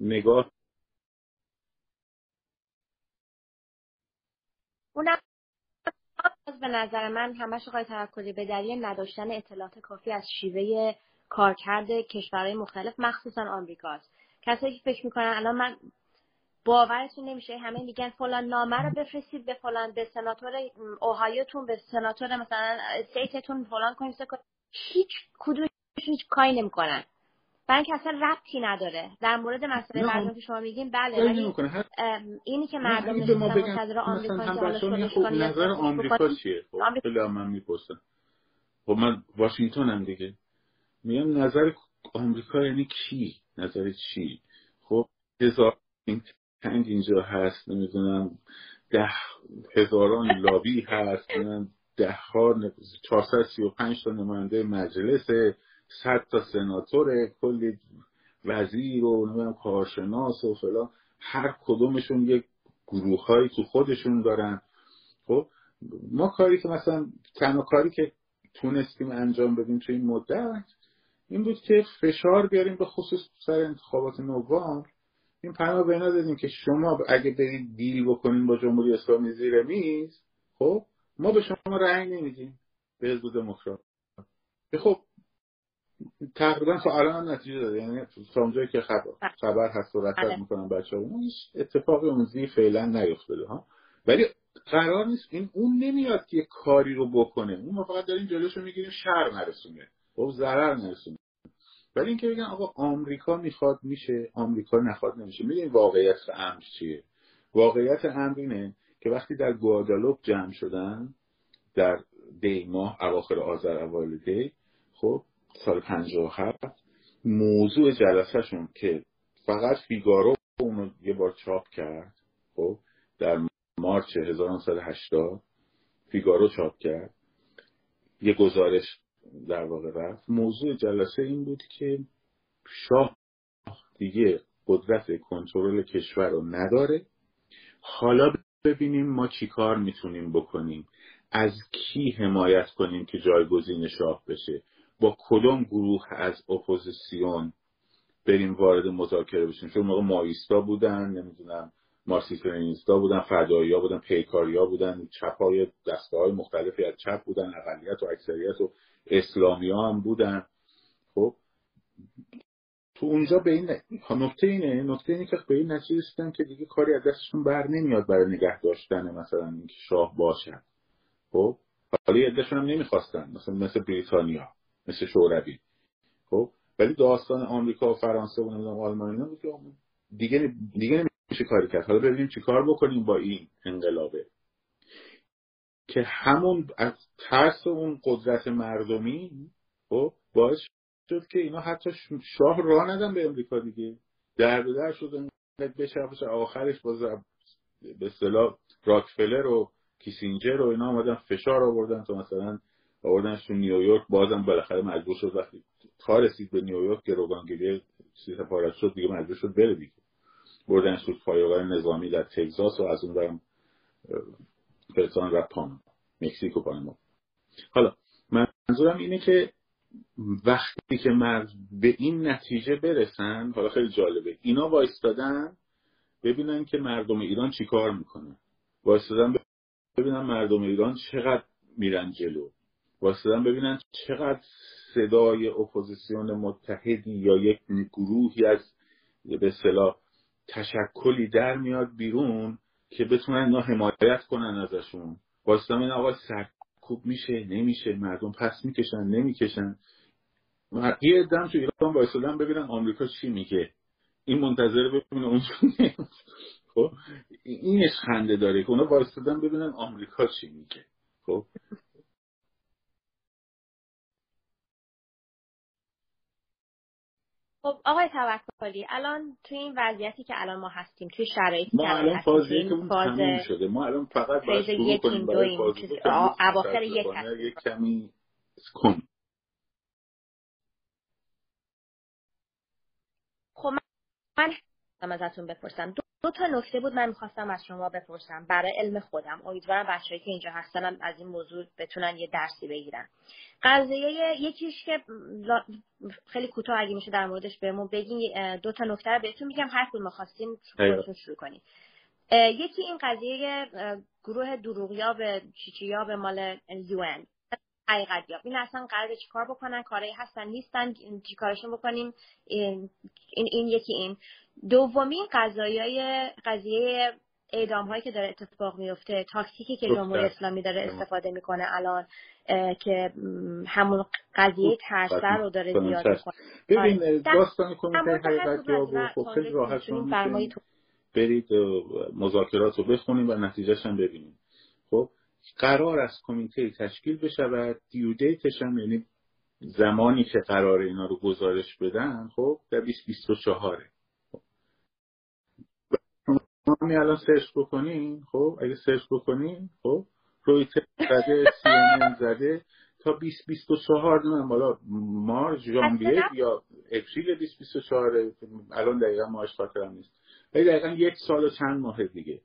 نگاه اونم به نظر من همش آقای توکلی به دلیل نداشتن اطلاعات کافی از شیوه کارکرد کشورهای مختلف مخصوصا آمریکاست کسایی که فکر می‌کنن الان من باورتون نمیشه همه میگن فلان نامه رو بفرستید به فلان به سناتور اوهایوتون به سناتور مثلا استیتتون فلان کنید. هیچ کدوم هیچ کاری نمی‌کنن. برای اینکه اصلا ربطی نداره. در مورد مسئله مردم که شما میگین بله ولی اینی که مردم بگن. مثلا خب نظر آمریکا چیه؟ خب خیلی من می‌پرسن خب من واشنگتن هم دیگه. میگم نظر آمریکا یعنی کی نظر چی؟ خب هزار تنگ اینجا هست نمی‌دونم ده هزاران لابی هست ده ها 435 تا نماینده مجلس صد تا سناتور کلی وزیر و نمی‌دونم کارشناس و فلان. هر کدومشون یک گروه هایی تو خودشون دارن. خب ما کاری که مثلا تنها کاری که تونستیم انجام بدیم تو این مدت این بود که فشار بیاریم به خصوص سر انتخابات نوامبر. این پیام به دادیم که شما اگه برید دیل بکنین با جمهوری اسلامی زیر میز خب ما به شما رأی نمیدیم. به حزب دموکرات. خب تقریبا تا الان نتیجه داده یعنی تا که خبر, خبر هست و رسد بله. می‌کنم بچه ها هیچ اتفاق اونزی فعلا نیفتاده ها. ولی قرار نیست این اون نمیاد که یه کاری رو بکنه. اون ما فقط داریم جلوشو می‌گیریم شر نرسونه. خب ضرر نرسونه. ولی اینکه بگن آقا آمریکا می‌خواد میشه. آمریکا نخواد نمیشه. می‌دونی واقعیت امر چیه؟ واقعیت امر اینه که وقتی در گوادالوپ جمع شدن در دی ماه اواخر آذر اوایل دی خب سال 57 موضوع جلسهشون که فقط فیگارو اونو یه بار چاپ کرد خب در مارچ 1980 فیگارو چاپ کرد. یه گزارش در واقع رفت. موضوع جلسه این بود که شاه دیگه قدرت کنترل کشور رو نداره. حالا ببینیم ما چیکار می‌تونیم بکنیم. از کی حمایت کنیم که جایگزین شاه بشه؟ با کدام گروه از اپوزیسیون بریم وارد مذاکره بشیم؟ چون موقع مائوئیستا بودن نمی‌دونم مارکسیستا بودن فدایی ها بودن پیکاری ها بودن چپ های دسته های مختلفی از چپ بودن اقلیت و اکثریت و اسلامی ها هم بودن. خب تو اونجا به این نکته اینه نکته اینه که به این نتیجه رسیدن که دیگه کاری از دستشون بر نمیاد برای نگه داشتن مثلا اینکه شاه باشن. خب؟ حالا یه هم نمی‌خواستن مثلا مثل بریتانیا مثل شوروی. خب؟ ولی داستان آمریکا و فرانسه و نمی‌دونم آلمان اینا دیگه دیگه نمیشه کاری کرد. حالا ببینیم چیکار بکنیم با این انقلابه؟ که همون از ترس اون قدرت مردمی خب باعث شد که اینا حتی شاه راه ندن به امریکا دیگه. در به در شد بشه آخرش باز به اصطلاح راکفلر و کیسینجر و اینا آمدن فشار آوردن. تا مثلا آوردنش تو نیویورک. بازم بالاخره مجبور شد وقتی تا رسید به نیویورک گروگانگیری سفارت شد دیگه مجبور شد بره دیگه. بردنش تو نظامی در تگزاس و از اون برم فرستان رفت پاناما مکزیک و پاناما. حالا منظورم اینه که وقتی که مرد به این نتیجه برسن حالا خیلی جالبه. اینا وایستادن ببینن که مردم ایران چیکار می‌کنن. وایستادن ببینن مردم ایران چقدر میرن جلو. واسدن ببینن چقدر صدای اپوزیسیون متحدی یا یک گروهی از به صلاح تشکلی در میاد بیرون که بتونن اینا حمایت کنن ازشون. واسدن این آقا سرکوب میشه نمیشه مردم پس می‌کشن نمی‌کشن. یه ادم تو ایران وایسادن ببینن آمریکا چی میگه. این منتظر ببینه اون خب؟ اینش خنده داره. که اونا وایسادن ببینن آمریکا چی میگه. خب؟ خب آقای توکلی الان توی این وضعیتی که الان ما هستیم توی شرایطی ما الان فاز تموم شده. ما الان فقط باید شروع کنیم برای اواخر یک یک کمی کن خب من ازتون بپرسم. دو, تا نکته بود من می‌خواستم از شما بپرسم. برای علم خودم. امیدوارم بچه‌ای که اینجا هستن از این موضوع بتونن یه درسی بگیرن. قضیه یکیش که خیلی کوتاه اگه میشه در موردش بهمون بگین دو تا نکته رو بهتون میگم. هر کدوم خواستین خودتون شروع کنید یکی این قضیه گروه دروغیاب چیچیاب مال یو حقیقت یاب این اصلا قرار چیکار بکنن؟ کاری هستن؟ نیستن؟ چیکارشون بکنیم؟ این, این یکی این. دومین قضایای قضیه اعدام هایی که داره اتفاق میفته تاکتیکی که جمهوری اسلامی داره استفاده می‌کنه الان که همون قضیه ترسر رو داره زیاد می‌کنه. ببین آره. داستان کمیته حقیقت یا خب خیلی راحت برید مذاکرات رو بخونیم و نتیجهش هم ببینیم. خب قرار است کمیته تشکیل بشود. due date ش هم یعنی زمانی که قرار اینا رو گزارش بدن خب در 2024 همین الان search بکنین خب؟ اگه search بکنین خب؟ رویتر زده سی زده. تا 2024 نمی‌دونم بالا مارچ ژانویه یا اپریل 2024 الان دقیقا ماهش خاطرم نیست. ولی دقیقا یک سال و چند ماه دیگه.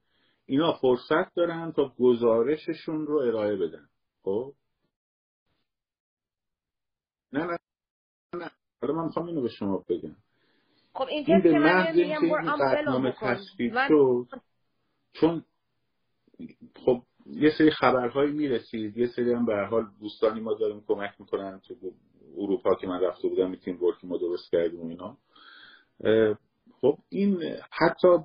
اینا فرصت دارن تا گزارششون رو ارائه بدن. خب؟ نه نه نه. حالا من می‌خوام اینو به شما بگم. خب این به محض اینکه این قطنامه تصویب شد چون خب یه سری خبرهایی می‌رسید یه سری هم به حال دوستانی ما داریم کمک می‌کنن تو اروپا که من رفته بودم میتین که ما درست کردیم و اینا. خب این حتی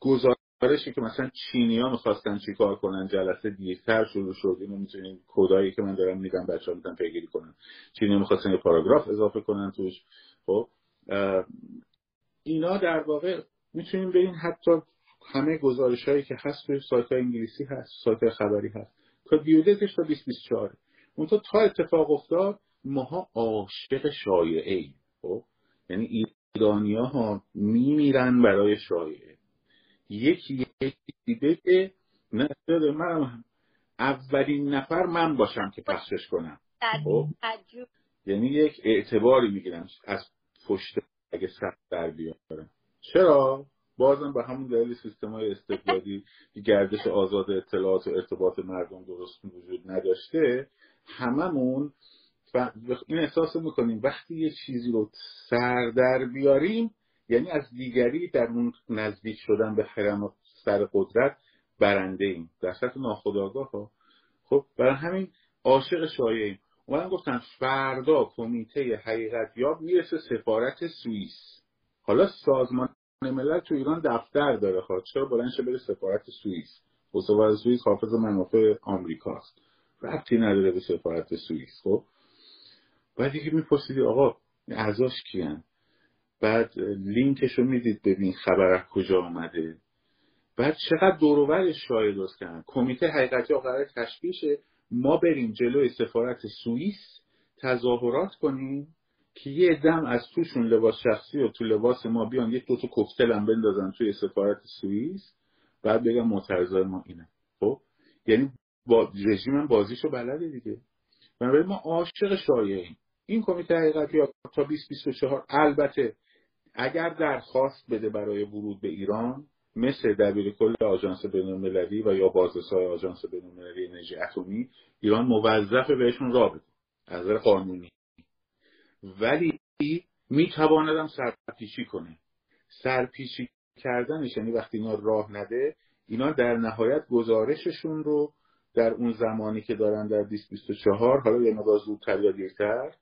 گزارشی که مثلا چینی ها می‌خواستن چیکار کنن جلسه دیرتر شروع شد اینو می‌تونین کدایی که من دارم میدم بچه ها می‌تونن پیگیری کنن. چینی ها می‌خواستن یه پاراگراف اضافه کنن توش. خب اینا در واقع می‌تونیم ببین حتی همه گزارش هایی که هست توی سایت های انگلیسی هست سایت خبری هست. تا دیودتش تا 2024 اون تا اتفاق افتاد ماها عاشق شایعه ای خب؟ یعنی ایرانیا ها میمیرن برای شایعه. یکی یکی بگه نه من اولین نفر من باشم که پخشش کنم. خب؟ یعنی یک اعتباری می‌گیرن. از پشت اگه سخت در بیارن چرا؟ بازم به همون دلیل سیستم های استبدادی گردش آزاد اطلاعات و ارتباط مردم درست وجود نداشته هممون این احساس می‌کنیم. وقتی یه چیزی رو سر در بیاریم یعنی از دیگری در اون نزدیک شدن به خرم و سر قدرت برنده ایم. در سطح ناخداگاه ها. خب برای همین عاشق شایعیم. اومدن گفتن فردا کمیته حقیقت یاب می‌رسه سفارت سوئیس. حالا سازمان ملل تو ایران دفتر داره خواهد خب. چرا بلند بره سفارت سوئیس؟ و سفارت سوئیس حافظ منافع آمریکاست. ربطی نداره به سفارت سوئیس خب. بعد دیگه میپرسیدی آقا اعضاش کیان؟ بعد لینکش رو می‌دید ببین خبر از کجا آمده بعد چقدر دوروورش شایع درست کردن کمیته حقیقتی قرار تشکیل ما بریم جلوی سفارت سوئیس تظاهرات کنیم که یه دم از توشون لباس شخصی و تو لباس ما بیان یک دو تا کوکتل هم بندازن توی سفارت سوئیس بعد بگم معترضای ما اینه. خب؟ یعنی با رژیم بازیشو بلده دیگه. بنابراین ما عاشق شایعیم. این کمیته حقیقتی تا 2024 البته اگر درخواست بده برای ورود به ایران مثل دبیر کل آژانس بینالمللی و یا بازرسای آژانس بینالمللی انرژی اتمی ایران موظف بهشون را بده از نظر قانونی. ولی میتواندم سرپیچی کنه. سرپیچی کردنش یعنی وقتی اینا راه نده اینا در نهایت گزارششون رو در اون زمانی که دارن در 2024 حالا یه مقدار زودتر یا دیرتر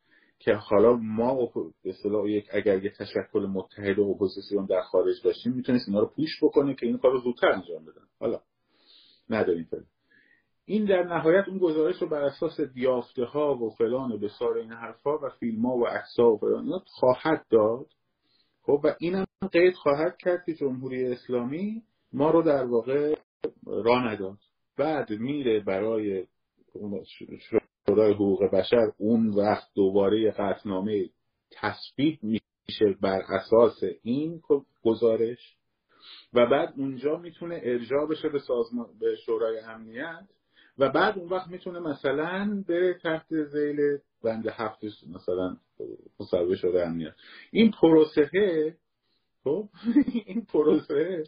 که حالا ما به یک اگر یه تشکل متحد و اپوزیسیون در خارج داشتیم می‌تونست اینا رو پوش بکنه که این کار رو زودتر انجام بدن. حالا نداریم فعلا. این در نهایت اون گزارش رو بر اساس دیافته ها و فلان و بسار این حرفا و فیلم ها و عکس و فلان اینا خواهد داد. خب و اینم قید خواهد کرد که جمهوری اسلامی ما رو در واقع را نداد. بعد میره برای شورای حقوق بشر اون وقت دوباره قطنامه تصویب میشه بر اساس این گزارش و بعد اونجا می‌تونه ارجاع بشه به سازمان به شورای امنیت و بعد اون وقت می‌تونه مثلا به تحت زیل بند هفت مثلا مصوبه شده امنیت. این پروسه خب [laughs] این پروسه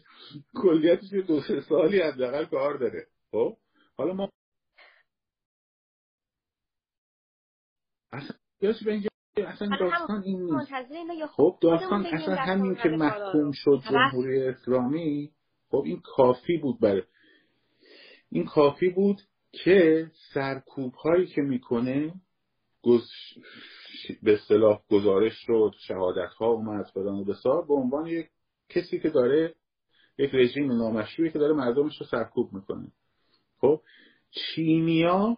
کلیتش دو سه سالی حداقل کار داره خب. حالا ما اصلا به اینجا اصلا داستان این نیست. خب داستان اصلا همین که محکوم شد جمهوری اسلامی خب این کافی بود برای این کافی بود که سرکوب هایی که می‌کنه گز... به اصطلاح گزارش شد شهادت ها اومد فلان و بسار به عنوان یک کسی که داره یک رژیم نامشروعی که داره مردمش رو سرکوب می‌کنه. خب چینیا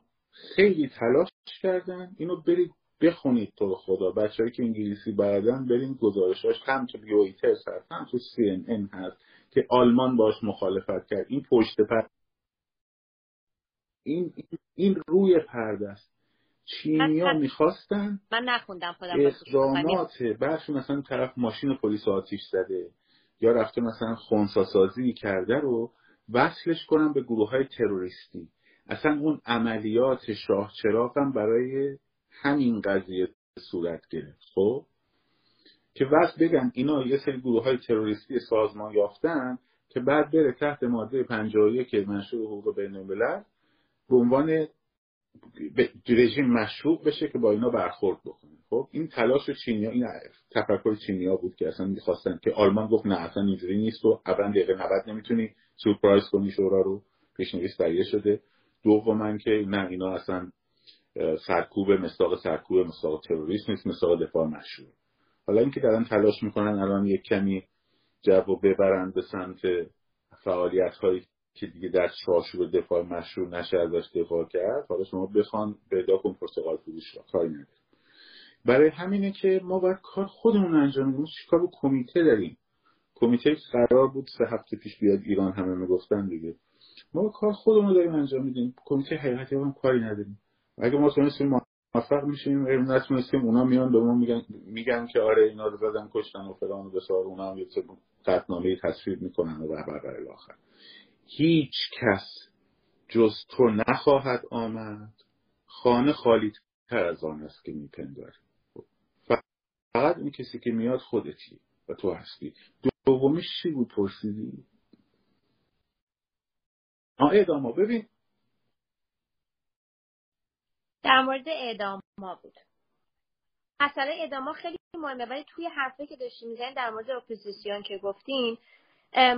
خیلی تلاش کردن. اینو برید بخونید تو خدا. بچههایی که انگلیسی بردن برین گزارشاش هم تو بیویترز هست هم تو سی ان ان هست که آلمان باش مخالفت کرد. این پشت پر این این روی پرده است. چینیا می‌خواستن من نخوندم خودم اقدامات برخی مثلا طرف ماشین پلیس آتیش زده یا رفته مثلا خونساسازی کرده رو وصلش کنن به گروه های تروریستی. اصلا اون عملیات شاه چراغ هم برای همین قضیه صورت گرفت خب؟ که وقت بگن اینا یه سری گروه های تروریستی سازمان یافتن که بعد بره تحت ماده 51 که منشور حقوق بین الملل به عنوان رژیم مشروع بشه که با اینا برخورد بکنه. خب این تلاش چینیا این تفکر چینیا بود که اصلا می‌خواستن که آلمان گفت نه اصلا اینجوری نیست و اول دقیقه 90 نمی‌تونی سورپرایز کنی شورا رو پیشنویس تهیه شده. دوما که نه اینا اصلا سرکوب مصداق سرکوب مصداق تروریسم نیست مصداق دفاع مشروع. حالا اینکه دارن تلاش می‌کنن الان یک کمی جو ببرن به سمت فعالیت هایی که دیگه در چارچوب دفاع مشروع نشه ازش دفاع کرد حالا شما بخوان پیدا کن پرتغال فروش را. کاری نداره برای همینه که ما باید کار خودمون انجام بدیم. با کمیته داریم؟ کمیته قرار بود سه هفته پیش بیاد ایران همه می‌گفتن دیگه. ما کار خودمون داریم انجام میدیم. کمیته حقیقتی هم کاری نداریم. اگه ما تونستیم موفق میشیم اگه نتونستیم اونا میان به ما میگن میگن که آره اینا رو زدن کشتن و فلان و بسار. اونا هم یه قطنامه تصویر می‌کنن و بر آخر. هیچ کس جز تو نخواهد آمد. خانه خالی تر از آن است که میپنداری فقط اون کسی که میاد خودتی و تو هستی. دومیش چی بود؟ پرسیدی؟ اعدام ببین. در مورد اعدام بود. مسئله اعدام خیلی مهمه ولی توی حرفی که داشتیم می‌زنیم در مورد اپوزیسیون که گفتین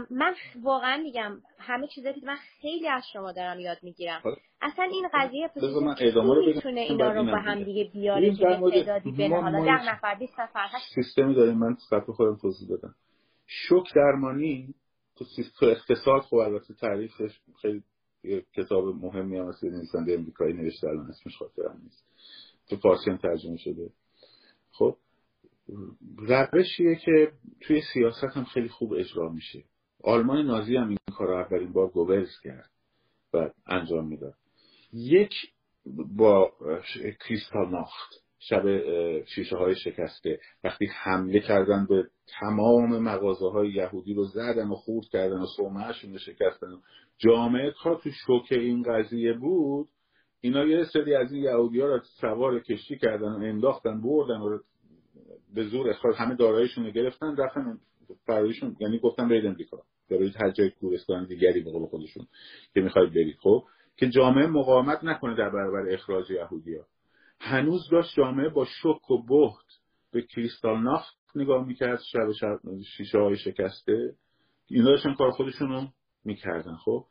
من واقعا میگم همه چیزایی که من خیلی از شما دارم یاد می‌گیرم. خب. اصلا این قضیه اپوزیسیون می‌تونه اینا رو با هم دیگه بیاره که تعدادی بین حالا ده نفر 20 نفر سیستمی داریم من صفحه خودم توضیح دادم شوک درمانی تو اقتصاد خب البته تعریفش خیلی کتاب مهمی هم هست نویسنده امریکایی نوشته الان اسمش خاطرم نیست. تو فارسی هم ترجمه شده. خب روشیه که توی سیاست هم خیلی خوب اجرا میشه. آلمان نازی هم این کار اولین بار گوبلز کرد و انجام می‌داد. یک با کریستال ناخت. شب شیشه های شکسته. وقتی حمله کردن به تمام مغازه های یهودی رو زدن و خورد کردن و صومعشون رو شکستن. جامعه تا تو شوک این قضیه بود اینا یه سری از این یهودی ها رو سوار کشتی کردن و انداختن بردن و به زور اخراج همه دارایشون رو گرفتن رفتن فرایشون یعنی گفتن برید امریکا. برید هر جای کورستان دیگری به خودشون که می‌خواید برید. خب که جامعه مقاومت نکنه در برابر اخراج یهودی ها هنوز داشت جامعه با شک و بهت به کریستال نافت نگاه می‌کرد شب شب شیشه های شکسته. اینا داشتن کار خودشون رو می‌کردن خب؟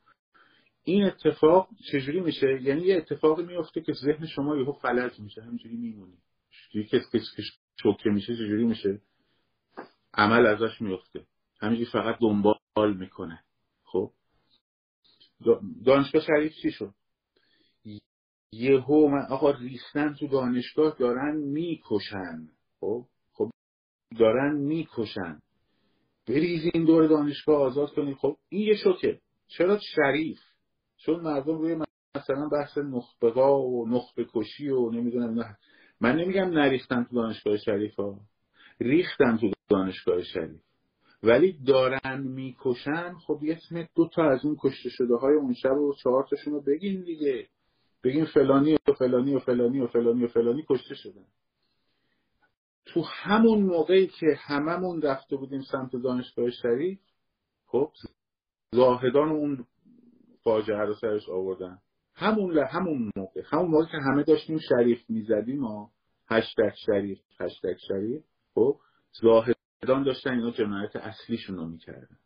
این اتفاق چجوری میشه؟ یعنی یه اتفاقی میفته که ذهن شما یهو فلج میشه همینجوری میمونی. کسی که شوکه میشه چجوری میشه؟ عمل ازش میفته همینجوری فقط دنبال می‌کنه خب؟ دانشگاه شریف چی شد؟ یهو من آقا ریختن تو دانشگاه دارن می‌کشن. خب؟ خب دارن می‌کشن. بریزین دور دانشگاه آزاد کنید خب این یه شوکه. چرا شریف؟ چون مردم روی مثلا بحث نخبه و نخبه کشی و نمی‌دونم نه. من نمیگم نریختن تو دانشگاه شریف ها ریختن تو دانشگاه شریف. ولی دارن می‌کشن خب یه دو تا از اون کشته شده های اون شب و چهار تاشون رو بگین دیگه. بگین فلانی و فلانی و فلانی و فلانی و فلانی کشته شدن تو همون موقعی که هممون رفته بودیم سمت دانشگاه شریف خب زاهدان اون فاجعه رو سرش آوردن. همون همون موقع همون موقع که همه داشتیم شریف می‌زدیم و هشتگ شریف هشتگ شریف خب زاهدان داشتن اینا جنایت اصلیشون رو می‌کردن.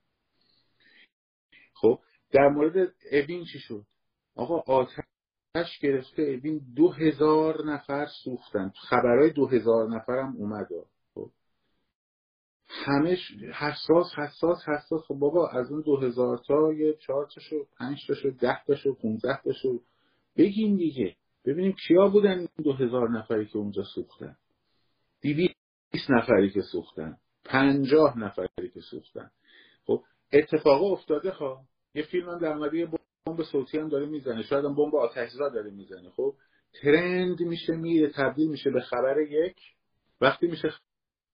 خب در مورد اوین چی شد؟ آقا آتش گرفته. اوین دو هزار نفر سوختن. خبرهای دو هزار نفر هم اومد خب. همه حساس حساس حساس. خب بابا از اون دو هزار تا یه چهار تاشو پنج تاشو ده تاشو پونزده تاشو. بگین دیگه. ببینیم کیا بودن دو هزار نفری که اونجا سوختن. دیویس نفری که سوختن. پنجاه نفری که سوختن. خب اتفاق افتاده خواه. یه فیلم هم در مورد بمب صوتی هم داره می‌زنه. شاید هم بمب آتشزا داره می‌زنه. خب ترند میشه میره تبدیل میشه به خبر یک. وقتی میشه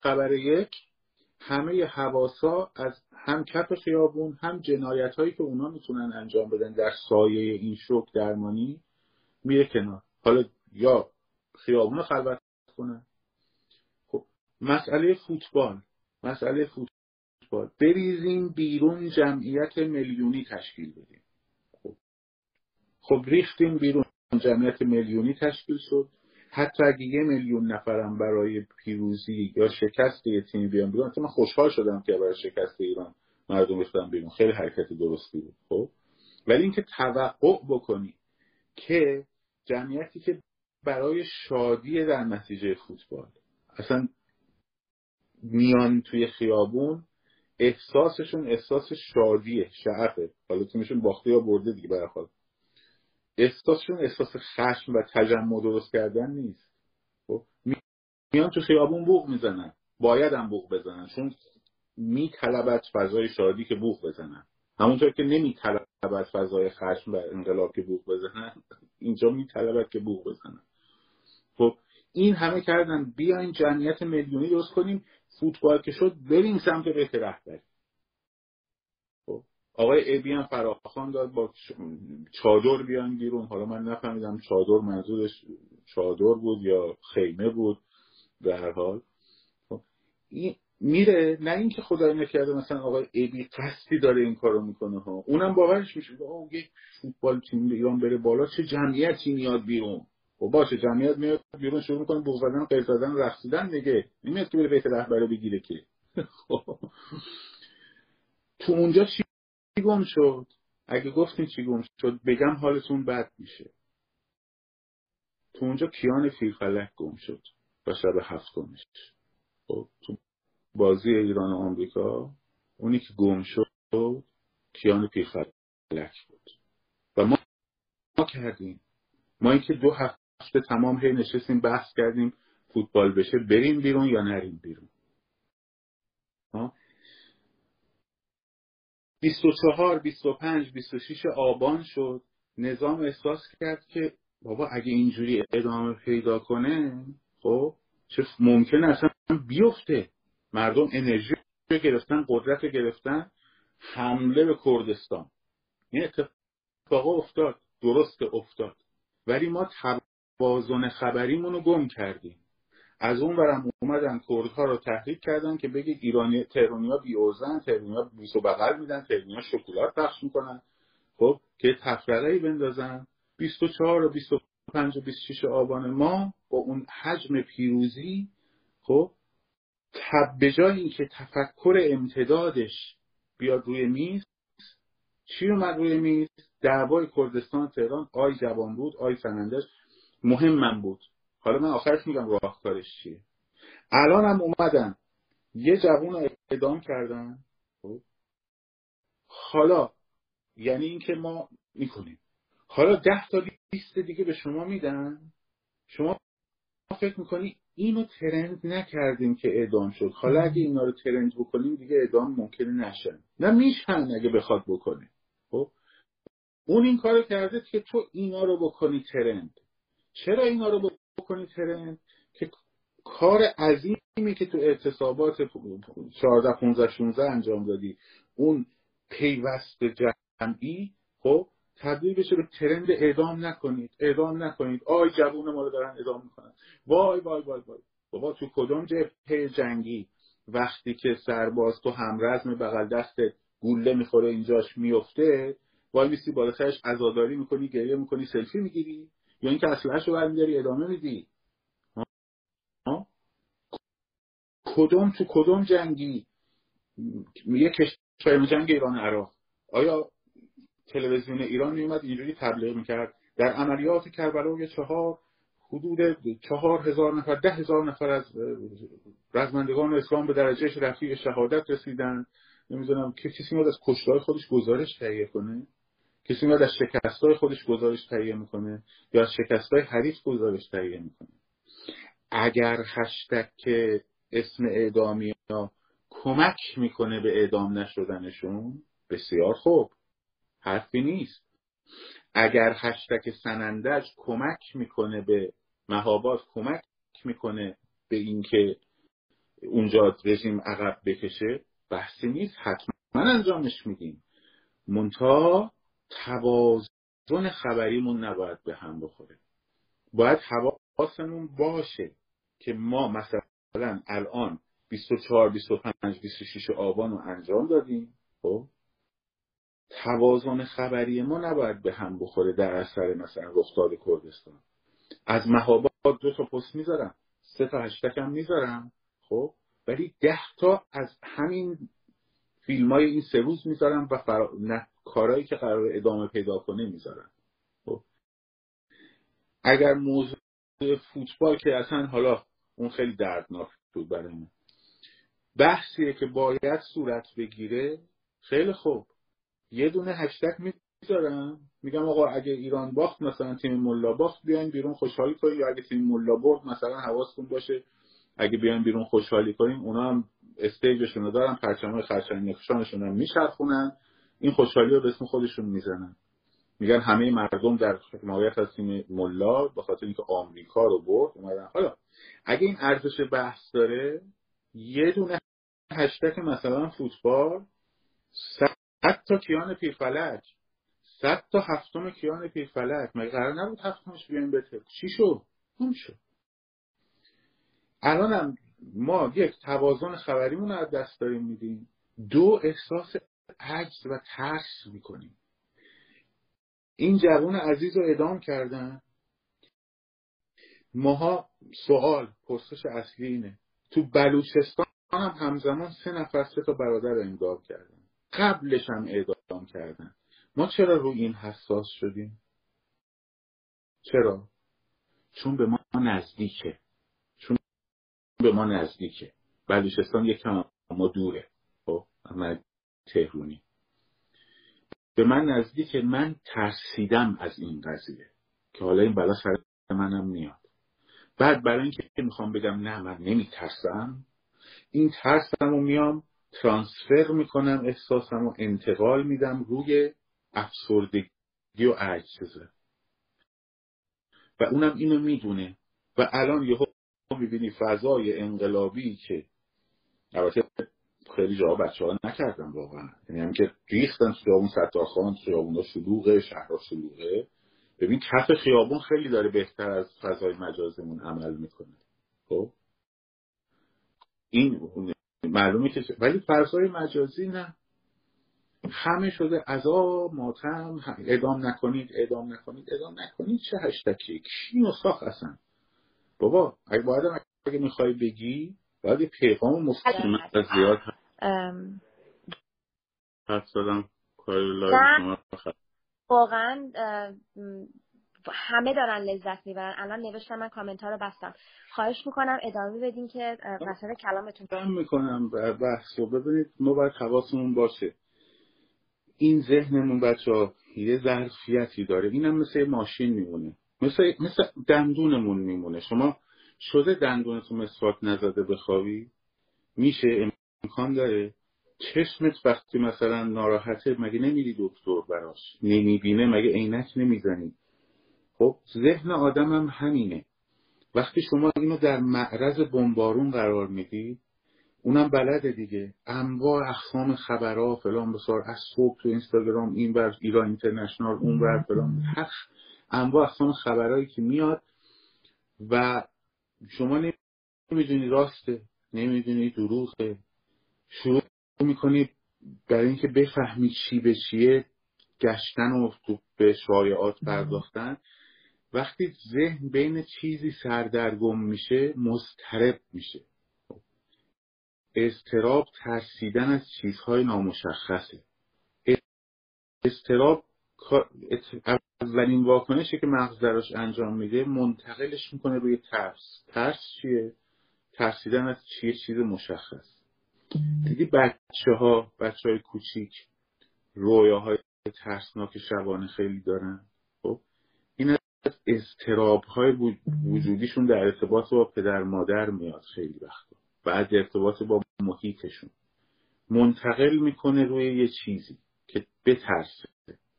خبر یک همه حواسا از هم کف خیابون هم جنایت هایی که اونا می‌تونن انجام بدن در سایه این شوک درمانی میره کنار. حالا یا خیابون خلوت کنن خب مسئله فوتبال. مسئله فوتبال. بریزیم بیرون جمعیت میلیونی تشکیل بدیم. خب ریختیم بیرون. جمعیت میلیونی تشکیل شد. حتی اگه یه میلیون نفرم برای پیروزی یا شکست یه تیم بیان بیرون من خوشحال شدم که برای شکست ایران مردم ریختن بیرون. خیلی حرکت درستی بود خب؟ ولی اینکه توقع بکنی که جمعیتی که برای شادی در نتیجه فوتبال اصلا میان توی خیابون احساسشون احساس شادیه شعفه. حالا تیمشون باخته یا برده دیگه برخواد احساسشون احساس خشم و تجمع درست کردن نیست. خب میان تو خیابون بوغ می‌زنن. باید هم بوغ بزنن. چون میطلبت فضای شادی که بوغ بزنن. همونطور که نمیطلبت فضای خشم و انقلاب که بوغ بزنن اینجا میطلبت که بوغ بزنن. خب این همه کردن. بیاین جمعیت میلیونی درست کنیم. فوتبال که شد بریم سمت بیت رهبری. آقای ایبی هم فراخان داد با چادر بیان بیرون. حالا من نفهمیدم چادر منظورش چادر بود یا خیمه بود به هر حال. خب، میره. نه اینکه خدای نکرده مثلا آقای ایبی قصدی داره این کارو می‌کنه ها. اونم باورش میشه. آقا یک فوتبال تیم ایران بره بالا چه جمعیتی میاد بیرون؟ و خب باشه جمعیت میاد بیرون شروع می‌کنه بوق زدن قیل زدن رقصیدن دیگه. نمیاد که بره بیت رهبری بگیره که. [laughs] خب. تو اونجا چی گم شد؟ اگه گفتین چی گم شد بگم حالتون بد میشه. تو اونجا کیان فیلفلک گم شد و شب هفتمش. خب تو بازی ایران و آمریکا اونی که گم شد کیان فیلفلک بود. و ما ما کردیم. ما اینکه دو هفته تمام هی نشستیم بحث کردیم فوتبال بشه بریم بیرون یا نریم بیرون. 24 25 26 آبان شد. نظام احساس کرد که بابا اگه اینجوری ادامه پیدا کنه خب چه ممکنه اصلا بیفته. مردم انرژی گرفتن قدرت گرفتن. حمله به کردستان. این اتفاق افتاد. درست افتاد. ولی ما توازن خبریمون رو گم کردیم. از اون برم اومدن کردها رو تحریک کردن که بگید ایرانی تهرانیا بی اوزن تهرانیا بیس و بغل میدن تهرانیا شکلات پخش می‌کنن. خب که تفرقه بندازن. 24 و 25 و 26 آبان ما با اون حجم پیروزی خب تب به جای اینکه تفکر امتدادش بیاد روی میز چی اومد روی میز؟ دعوای کردستان تهران آی جوان بود آی سنندش مهم من بود. حالا من آخرش میگم راهکارش چیه. الان هم اومدن. یه جوون رو اعدام کردن. خب؟ حالا یعنی اینکه ما می‌کنیم. حالا ده تا لیست دیگه به شما میدن. شما فکر می‌کنی اینو ترند نکردیم که اعدام شد. حالا اگه اینا رو ترند بکنیم دیگه اعدام ممکنه نشن نه میشن اگه بخواد بکنه. خب. اون این کارو کرده که تو اینا رو بکنی ترند. چرا اینا رو بکنی ترند که کار عظیمی که تو اعتصابات 14 15 16 انجام دادی اون پیوست جمعی خب تبدیل بشه به ترند اعدام نکنید اعدام نکنید. آی جوون ما رو دارن اعدام می‌کنن. وای وای وای وای. بابا تو کدوم جبهه جنگی وقتی که سرباز تو همرزم بغل دست گوله می‌خوره اینجاش میفته وای میسی بالا سرش عزاداری می‌کنی گریه می‌کنی سلفی می‌گیری؟ یا اینکه اسلحه‌شو برمیداری ادامه میدی. کدوم تو کدوم جنگی؟ یه کشور جنگ ایران عراق. آیا تلویزیون ایران میومد اینجوری تبلیغ می‌کرد؟ در عملیات کربلای چهار حدود چهار هزار نفر ده هزار نفر از رزمندگان اسلام به درجه رفیع شهادت رسیدن. نمی‌دونم که کسی میاد از کشتهای خودش گزارش تهیه کنه؟ کسی میاد از شکستهای خودش گزارش تهیه می‌کنه یا از شکستهای حریف گزارش تهیه می‌کنه. اگر هشتک اسم اعدامی ها کمک می‌کنه به اعدام نشدنشون بسیار خوب حرفی نیست. اگر هشتک سنندج کمک می‌کنه به مهابات کمک می‌کنه به اینکه اونجا رژیم عقب بکشه بحثی نیست. حتما انجامش میدیم. منتها توازن خبریمون نباید به هم بخوره. باید حواسمون باشه که ما مثلا الان 24 25 26 آبان رو انجام دادیم خب؟ توازن خبری ما نباید به هم بخوره در اثر مثلا رفتار کردستان. از مهابات دو تا پست می‌ذارم سه تا هشتک هم می‌ذارم خب؟ ولی ده تا از همین فیلم های این سه روز می‌ذارم و فرا... نه کارهایی که قرار ادامه پیدا کنه می‌ذارم خب. اگر موضوع فوتبال که اصلا حالا اون خیلی دردناک بود برای من بحثیه که باید صورت بگیره. خیلی خوب. یه دونه هشتگ می‌ذارم. میگم آقا اگه ایران باخت مثلا تیم ملا باخت بیاین بیرون خوشحالی کنیم. یا اگه تیم ملا برد مثلا حواستون باشه اگه بیاین بیرون خوشحالی کنیم اونا هم استیجشون رو دارن پرچمای خرچنگ نقشانشون هم میچرخونن. این خوشحالی رو به اسم خودشون می‌زنن. میگن همه مردم در حمایت از تیم ملا به خاطر اینکه آمریکا رو برد اومدن. حالا اگه این ارزش بحث داره یه دونه هشتگ مثلا فوتبال صد تا کیان پیرفلک صد تا هفتم کیان پیرفلک. مگه قرار نبود هفتمش بیایم بده چی شد؟ اون شد. الانم ما یک توازن خبریمون از دست داریم میدیم. دو احساس عجز و ترس می‌کنیم. این جوان عزیز رو ادام کردن. ماها سوال پرسش اصلی اینه. تو بلوچستان هم همزمان سه نفر سه تا برادر رو امداد کردن. قبلش هم اعدام کردن. ما چرا رو این حساس شدیم؟ چرا؟ چون به ما نزدیکه. چون به ما نزدیکه. بلوچستان یکم ما دوره. خب تهرونی. به من نزدیک من ترسیدم از این قضیه که حالا این بلا سر منم میاد. بعد برای اینکه می‌خوام بگم نه من نمیترسم این ترسم رو میام ترانسفر می‌کنم احساسم رو انتقال میدم روی افسردگی و عجزه و اونم اینو می‌دونه. و الان یهو می‌بینی فضای انقلابی که البته خیلی جا بچه ها نکردن واقعا. یعنی هم که ریختن خیابون ستارخان خیابون ها شلوغه شهرها شلوغه. ببین کف خیابون خیلی داره بهتر از فضای مجازمون عمل می‌کنه. خب؟ این معلومه که ولی فضای مجازی نه. همه شده عذاب ماتم ادام نکنید ادام نکنید ادام نکنید. چه هشتکی؟ کی ساخت اصلا بابا اگه باید اگه می‌خوای بگی باید پیغام مستقیم زیاد حرف زدم. واقعا همه دارن لذت می‌برن. الان نوشتم من کامنت ها رو بستم. خواهش می‌کنم ادامه بدین که مثلا کلامتون دم می‌کنم بحث رو. ببینید ما باید حواسمون باشه. این ذهنمون بچه ها یه ظرفیتی داره. اینم مثل ماشین میمونه. مثل, مثل دندونمون میمونه. شما شده دندونتون مسواک نزده بخوابی؟ میشه امکان داره؟ چشمت وقتی مثلا ناراحته مگه نمیری دکتر براش نمی‌بینه مگه عینک نمی‌زنی؟ خب ذهن آدم هم همینه. وقتی شما اینو در معرض بمبارون قرار می‌دید اونم بلده دیگه. انواع اقسام خبرها فلان بسار از صبح تو اینستاگرام این بر ایران اینترنشنال اون بر فلان. هر انواع اقسام خبرهایی که میاد و شما نمی‌دونی راسته نمی‌دونی دروغه. شروع می‌کنی برای اینکه بفهمی چی به چیه گشتن و به شایعات پرداختن وقتی ذهن بین چیزی سردرگم میشه مضطرب میشه. استراب ترسیدن از چیزهای نامشخصه. استراب اولین واکنشی که مغز دراش انجام میده منتقلش می‌کنه روی ترس. ترس چیه؟ ترسیدن از چیه چیز مشخص. دیدی بچه ها بچه های کوچیک رویاهای ترسناک شبانه خیلی دارن. خب این از اضطراب های وجودیشون در ارتباط با پدر مادر میاد خیلی وقتا. و از ارتباط با محیطشون. منتقل می‌کنه روی یه چیزی که بترسه.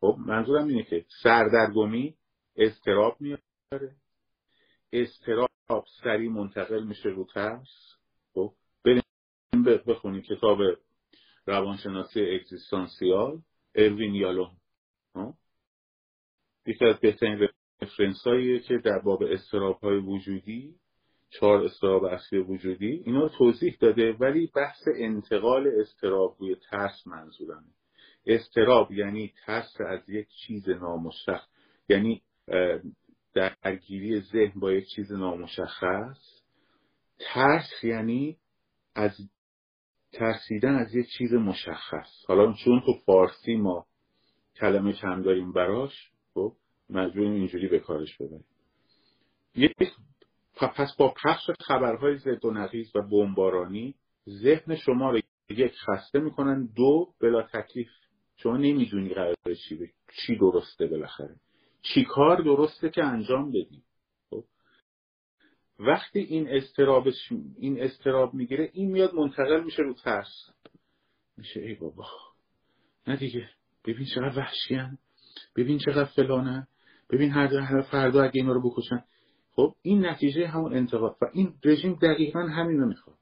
خب منظورم اینه که سردرگمی استراب میاره. استراب سریع منتقل میشه رو ترس. خب بریم بخونیم. کتاب روانشناسی اگزیستانسیال اروین یالون؟ یکی از بهترین رفرنس که در باب استراب های وجودی چهار استراب اصلی وجودی اینا توضیح داده ولی بحث انتقال استراب روی ترس منظورمه. استراب یعنی ترس از یک چیز نامشخص. یعنی درگیری ذهن با یک چیز نامشخص. ترس یعنی از ترسیدن از یک چیز مشخص. حالا چون تو فارسی ما کلمه کم داریم براش خب مجبوریم اینجوری به کارش ببریم. یک پس با پخش خبرهای زد و نقیز و بمبارانی ذهن شما رو یک خسته می‌کنن دو بلا تکلیف. شما نمی‌دونی قرار چی به چی درسته بالاخره. چی کار درسته که انجام بدی؟ خب؟ وقتی این استراب این استراب می‌گیره این میاد منتقل میشه رو ترس. میشه ای بابا. نه دیگه. ببین چقدر وحشیان ببین چقدر فلانه. ببین هر فردا اگه اینا رو بکشن. خب این نتیجه همون انتقاد. و این رژیم دقیقا همین رو می‌خواد.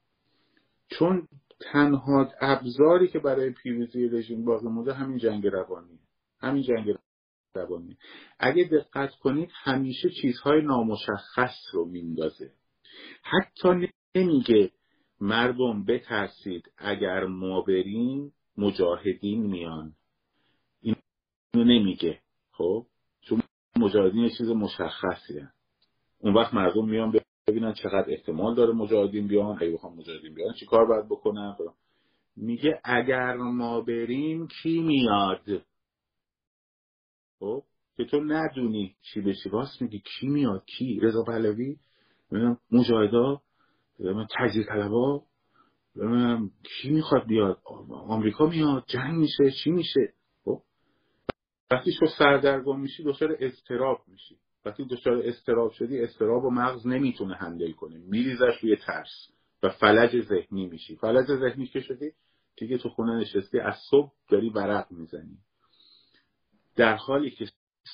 چون تنها ابزاری که برای پیروزی رژیم باقی مونده همین جنگ روانی. همین جنگ روانی اگه دقت کنید همیشه چیزهای نامشخص رو میندازه. حتی نمیگه مردم بترسید اگر ما بریم مجاهدین میان. اینو نمیگه. خب؟ چون مجاهدین چیز مشخصی اون وقت مردم میان ببینن چقدر احتمال داره مجاهدین بیان. اگه بخوام مجاهدین بیان چی کار باید بکنن؟ میگه اگر ما بریم کی میاد؟ خب که تو ندونی چی بشی راست میگی کی میاد کی؟ رضا پهلوی مجاهدا تجزیه طلبا کی می‌خواد بیاد؟ آمریکا میاد جنگ میشه چی میشه؟ خب وقتی تو سردرگم میشی دچار اضطراب میشی. وقتی دچار استراب شدی استراب و مغز نمی‌تونه هندل کنه. میریزش روی ترس و فلج ذهنی میشی. فلج ذهنی که شدی؟ دیگه تو خونه نشستی از صبح داری ورق می‌زنی. در حالی که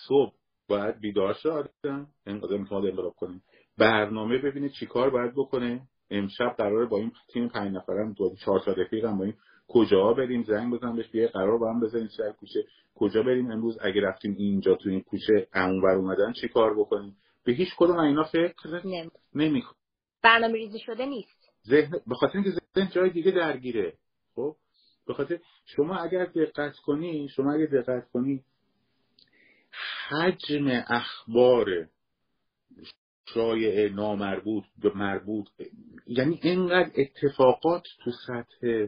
صبح باید بیدار شد آدم انقدر می‌تونه انقلاب کنیم. برنامه ببینه چیکار باید بکنه. امشب قراره با این تیم پنج نفرم دو چهار تا رفیقم با این کجا بریم زنگ بزنم بهش بیای قرار با هم بزنیم سر کوچه. کجا بریم امروز؟ اگه رفتیم اینجا تو این کوچه اونور اومدن چی کار بکنیم؟ به هیچ کدوم اینا فکر نمی برنامه ریزی شده نیست. ذهن به خاطر اینکه ذهن جای دیگه درگیره. خب؟ به خاطر شما اگر دقت کنی شما اگر دقت کنی حجم اخبار شایع نامربوط به مربوط یعنی اینقدر اتفاقات تو سطح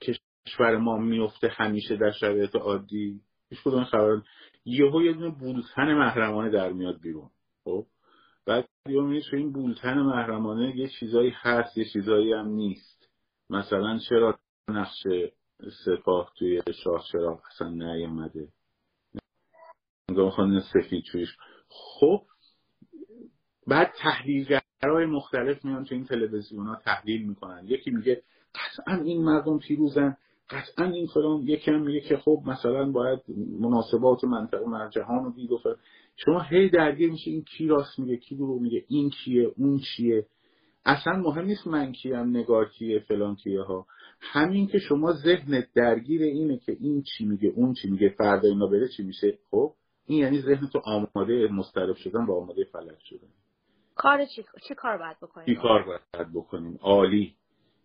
کشور ما میفته همیشه در شرایط عادی. هیچ کدوم خبر یهو یه دونه بولتن محرمانه در میاد بیرون. خب؟ بعد یه می‌بینی این بولتن محرمانه یه چیزایی هست یه چیزایی هم نیست. مثلا چرا نقش سپاه توی شاه چرا اصلا نیامده؟ نگاه خانه سفید تویش خب بعد تحلیلگرهای مختلف میان تو این تلویزیون ها تحلیل می‌کنن. یکی میگه قطعا این مردم پیروزن قطعا این فلان. یکی هم میگه که خب مثلا باید مناسبات منطقه مر جهان رو دید و شما هی درگیر میشه این کی راست میگه کی دروغ میگه این کیه اون چیه؟ اصلا مهم نیست من کیم نگار کیه فلان کیه ها. همین که شما ذهنت درگیر اینه که این چی میگه اون چی میگه فردا اینا بره چی میشه. خب این یعنی ذهن تو آماده مسترب شدن و آماده فلج شدن. کار چی, چی کار باید بکنیم؟ چی کار باید بکنیم؟ عالی.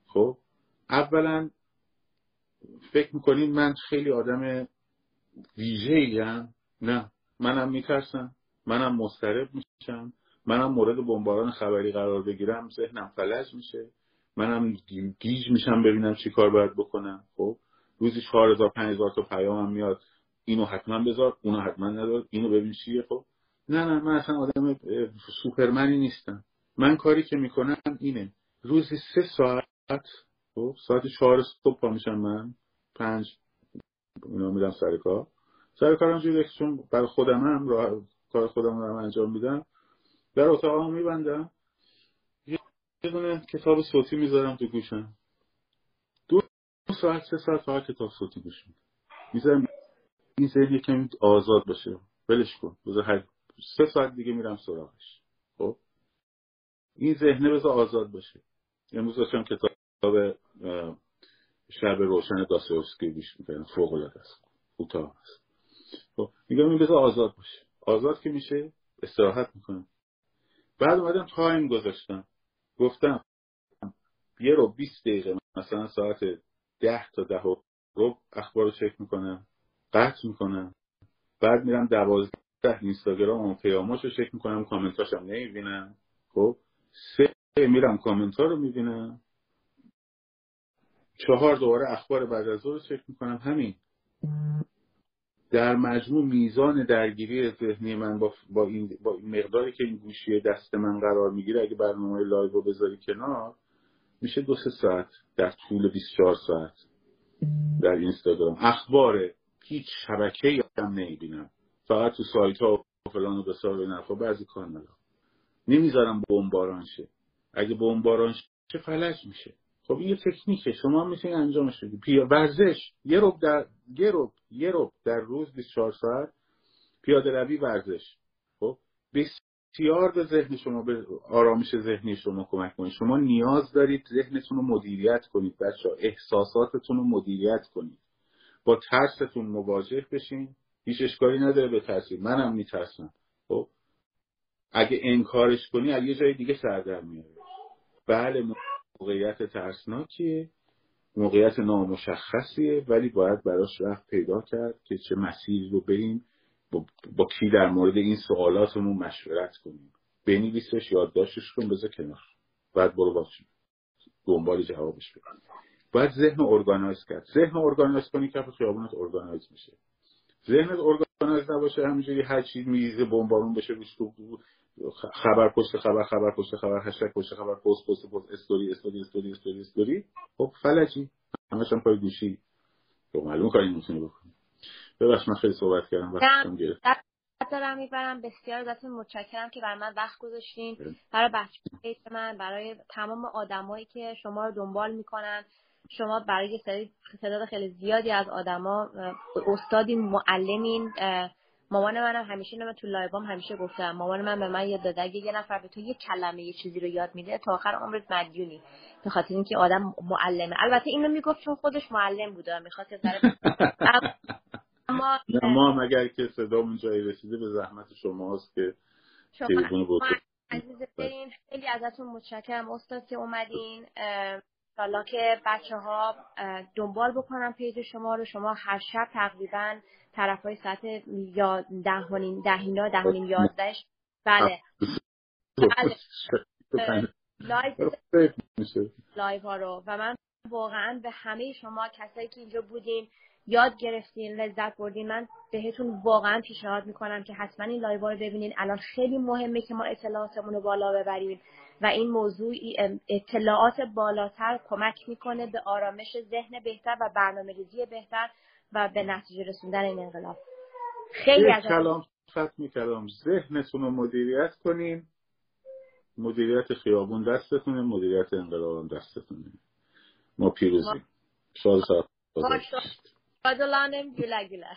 خب؟ اولا فکر می‌کنین من خیلی آدم ویژه نه. منم میترسم. منم مسترب میشم. منم مورد بمباران خبری قرار بگیرم. ذهنم فلج میشه. منم گیج میشم ببینم چی کار باید بکنم. خب؟ روزی چهار هزار پنج هزار تا پیامم میاد. اینو حتما بذار اونو حتما ندار اینو ببین چیه خب. نه نه من اصلا آدم سوپرمنی نیستم. من کاری که می‌کنم اینه. روزی سه ساعت خب ساعت چهار صبح پا میشم من پنج اینا میرم سر کار. سر کارم جوری چون برای خودم هم راه کار خودم رو انجام میدم در اتاقم میبندم. یه دونه کتاب صوتی می‌ذارم تو گوشم. دو ساعت سه ساعت فقط کتاب صوتی گوش میدم می‌ذارم این ذهن کمی آزاد باشه. ولش کن. بذار سه ساعت دیگه میرم سراغش. خب؟ این ذهنه بذار آزاد باشه. امروز داشتم کتاب شب روشن داستایوفسکی گوش می‌کنم فوق العاده است. کوتاه است. خب؟ میگم این بذار آزاد باشه. آزاد که میشه استراحت می‌کنم. بعد اومدم تایم گذاشتم. گفتم یه رو 20 دقیقه مثلا ساعت ده تا ده رو اخبار رو چک می‌کنم. قطع می‌کنم. بعد میرم دوازده اینستاگرام اون پیاماش رو چک می‌کنم کامنتاشم نمی‌بینم خب سه میرم کامنت ها رو می‌بینم. چهار دوباره اخبار بعد از رو چک می‌کنم. همین. در مجموع میزان درگیری ذهنی من با, با, این, با این مقداری که این گوشی دست من قرار می‌گیره اگه برنامه لایو رو بذاری کنار میشه دو سه ساعت. در طول 24 ساعت. در اینستاگرام. اخبار هیچ شبکه هم نمی‌بینم فقط تو سایت ها و فلان و بسار و نرفا بعضی کار ندارم. نمی‌ذارم بمباران شه. اگه بمباران شه فلج میشه. خب این یه تکنیکه. شما می‌تونید انجامش بدید ورزش. یه رب در یه رب یه رب در روز 24 ساعت پیاده روی ورزش. خب؟ بسیار به ذهن شما به آرامش ذهنی شما کمک کنید. شما نیاز دارید ذهنتون رو مدیریت کنید بچه احساساتتون رو مدیریت کنید. با ترستون مواجه بشین. هیچ اشکالی نداره به ترسید منم میترسم. خب؟ اگه انکارش کنی از یه جای دیگه سردر میاره بله موقعیت ترسناکیه. موقعیت نامشخصیه ولی باید براش وقت پیدا کرد که چه مسیری رو بریم با, با کی در مورد این سوالاتمون مشورت کنیم. بنویسش یادداشتش کن بذار کنار. بعد برو با دنبال جوابش بکن باید ذهن organize کرد. ذهن organize کنی که خیابونت organize میشه. ذهنت organize نباشه همینجوری هر چیز میزه بمبارون بشه روش خبر پشت خبر خبر پشت خبر هشتگ پشت خبر پست پست پست story story story story story. خب فلجی. همش هم پای گوشی. تو معلوم کاری می‌تونی بکنی. ببخش من خیلی صحبت کردم وقتم گرفت. دارم می‌برم. بسیار ازتون متشکرم که برای من وقت گذاشتین. برای بچه من برای تمام آدمایی که شما رو دنبال می‌کنن. شما برای سری تعداد خیلی زیادی از آدما استادین معلمین مامان منم همیشه اینو تو لایوام همیشه گفتم مامان من به من یاد داده اگه یه نفر به تو یه کلمه یه چیزی رو یاد میده تا آخر عمرت مدیونی. به خاطر اینکه آدم معلمه. البته اینو می‌گفت چون خودش معلم بوده می‌خواست ذره [laughs] اما ما هم اگر که صدامون جایی رسیده به زحمت شماست که بود عزیز خیلی ازتون متشکرم. استاد که اومدین حالا که بچه ها دنبال بکنم page شما رو. شما هر شب تقریبا طرف های ساعت یا ده و نیم ده اینا ده و نیم یازدهش. بله. بله. live ها رو. و من واقعا به همه شما کسایی که اینجا بودین یاد گرفتین لذت بردین من بهتون واقعا پیشنهاد می‌کنم که حتما این live رو ببینین. الان خیلی مهمه که ما اطلاعاتمون رو بالا ببریم. و این موضوع اطلاعات بالاتر کمک می‌کنه به آرامش ذهن بهتر و برنامه ریزی بهتر و به نتیجه رسوندن این انقلاب. خیلی از کلام می‌کردم. ذهنتون رو مدیریت کنین. مدیریت خیابون دستتونه مدیریت انقلاب دستتونه ما پیروزیم شاد شادلانم گله گله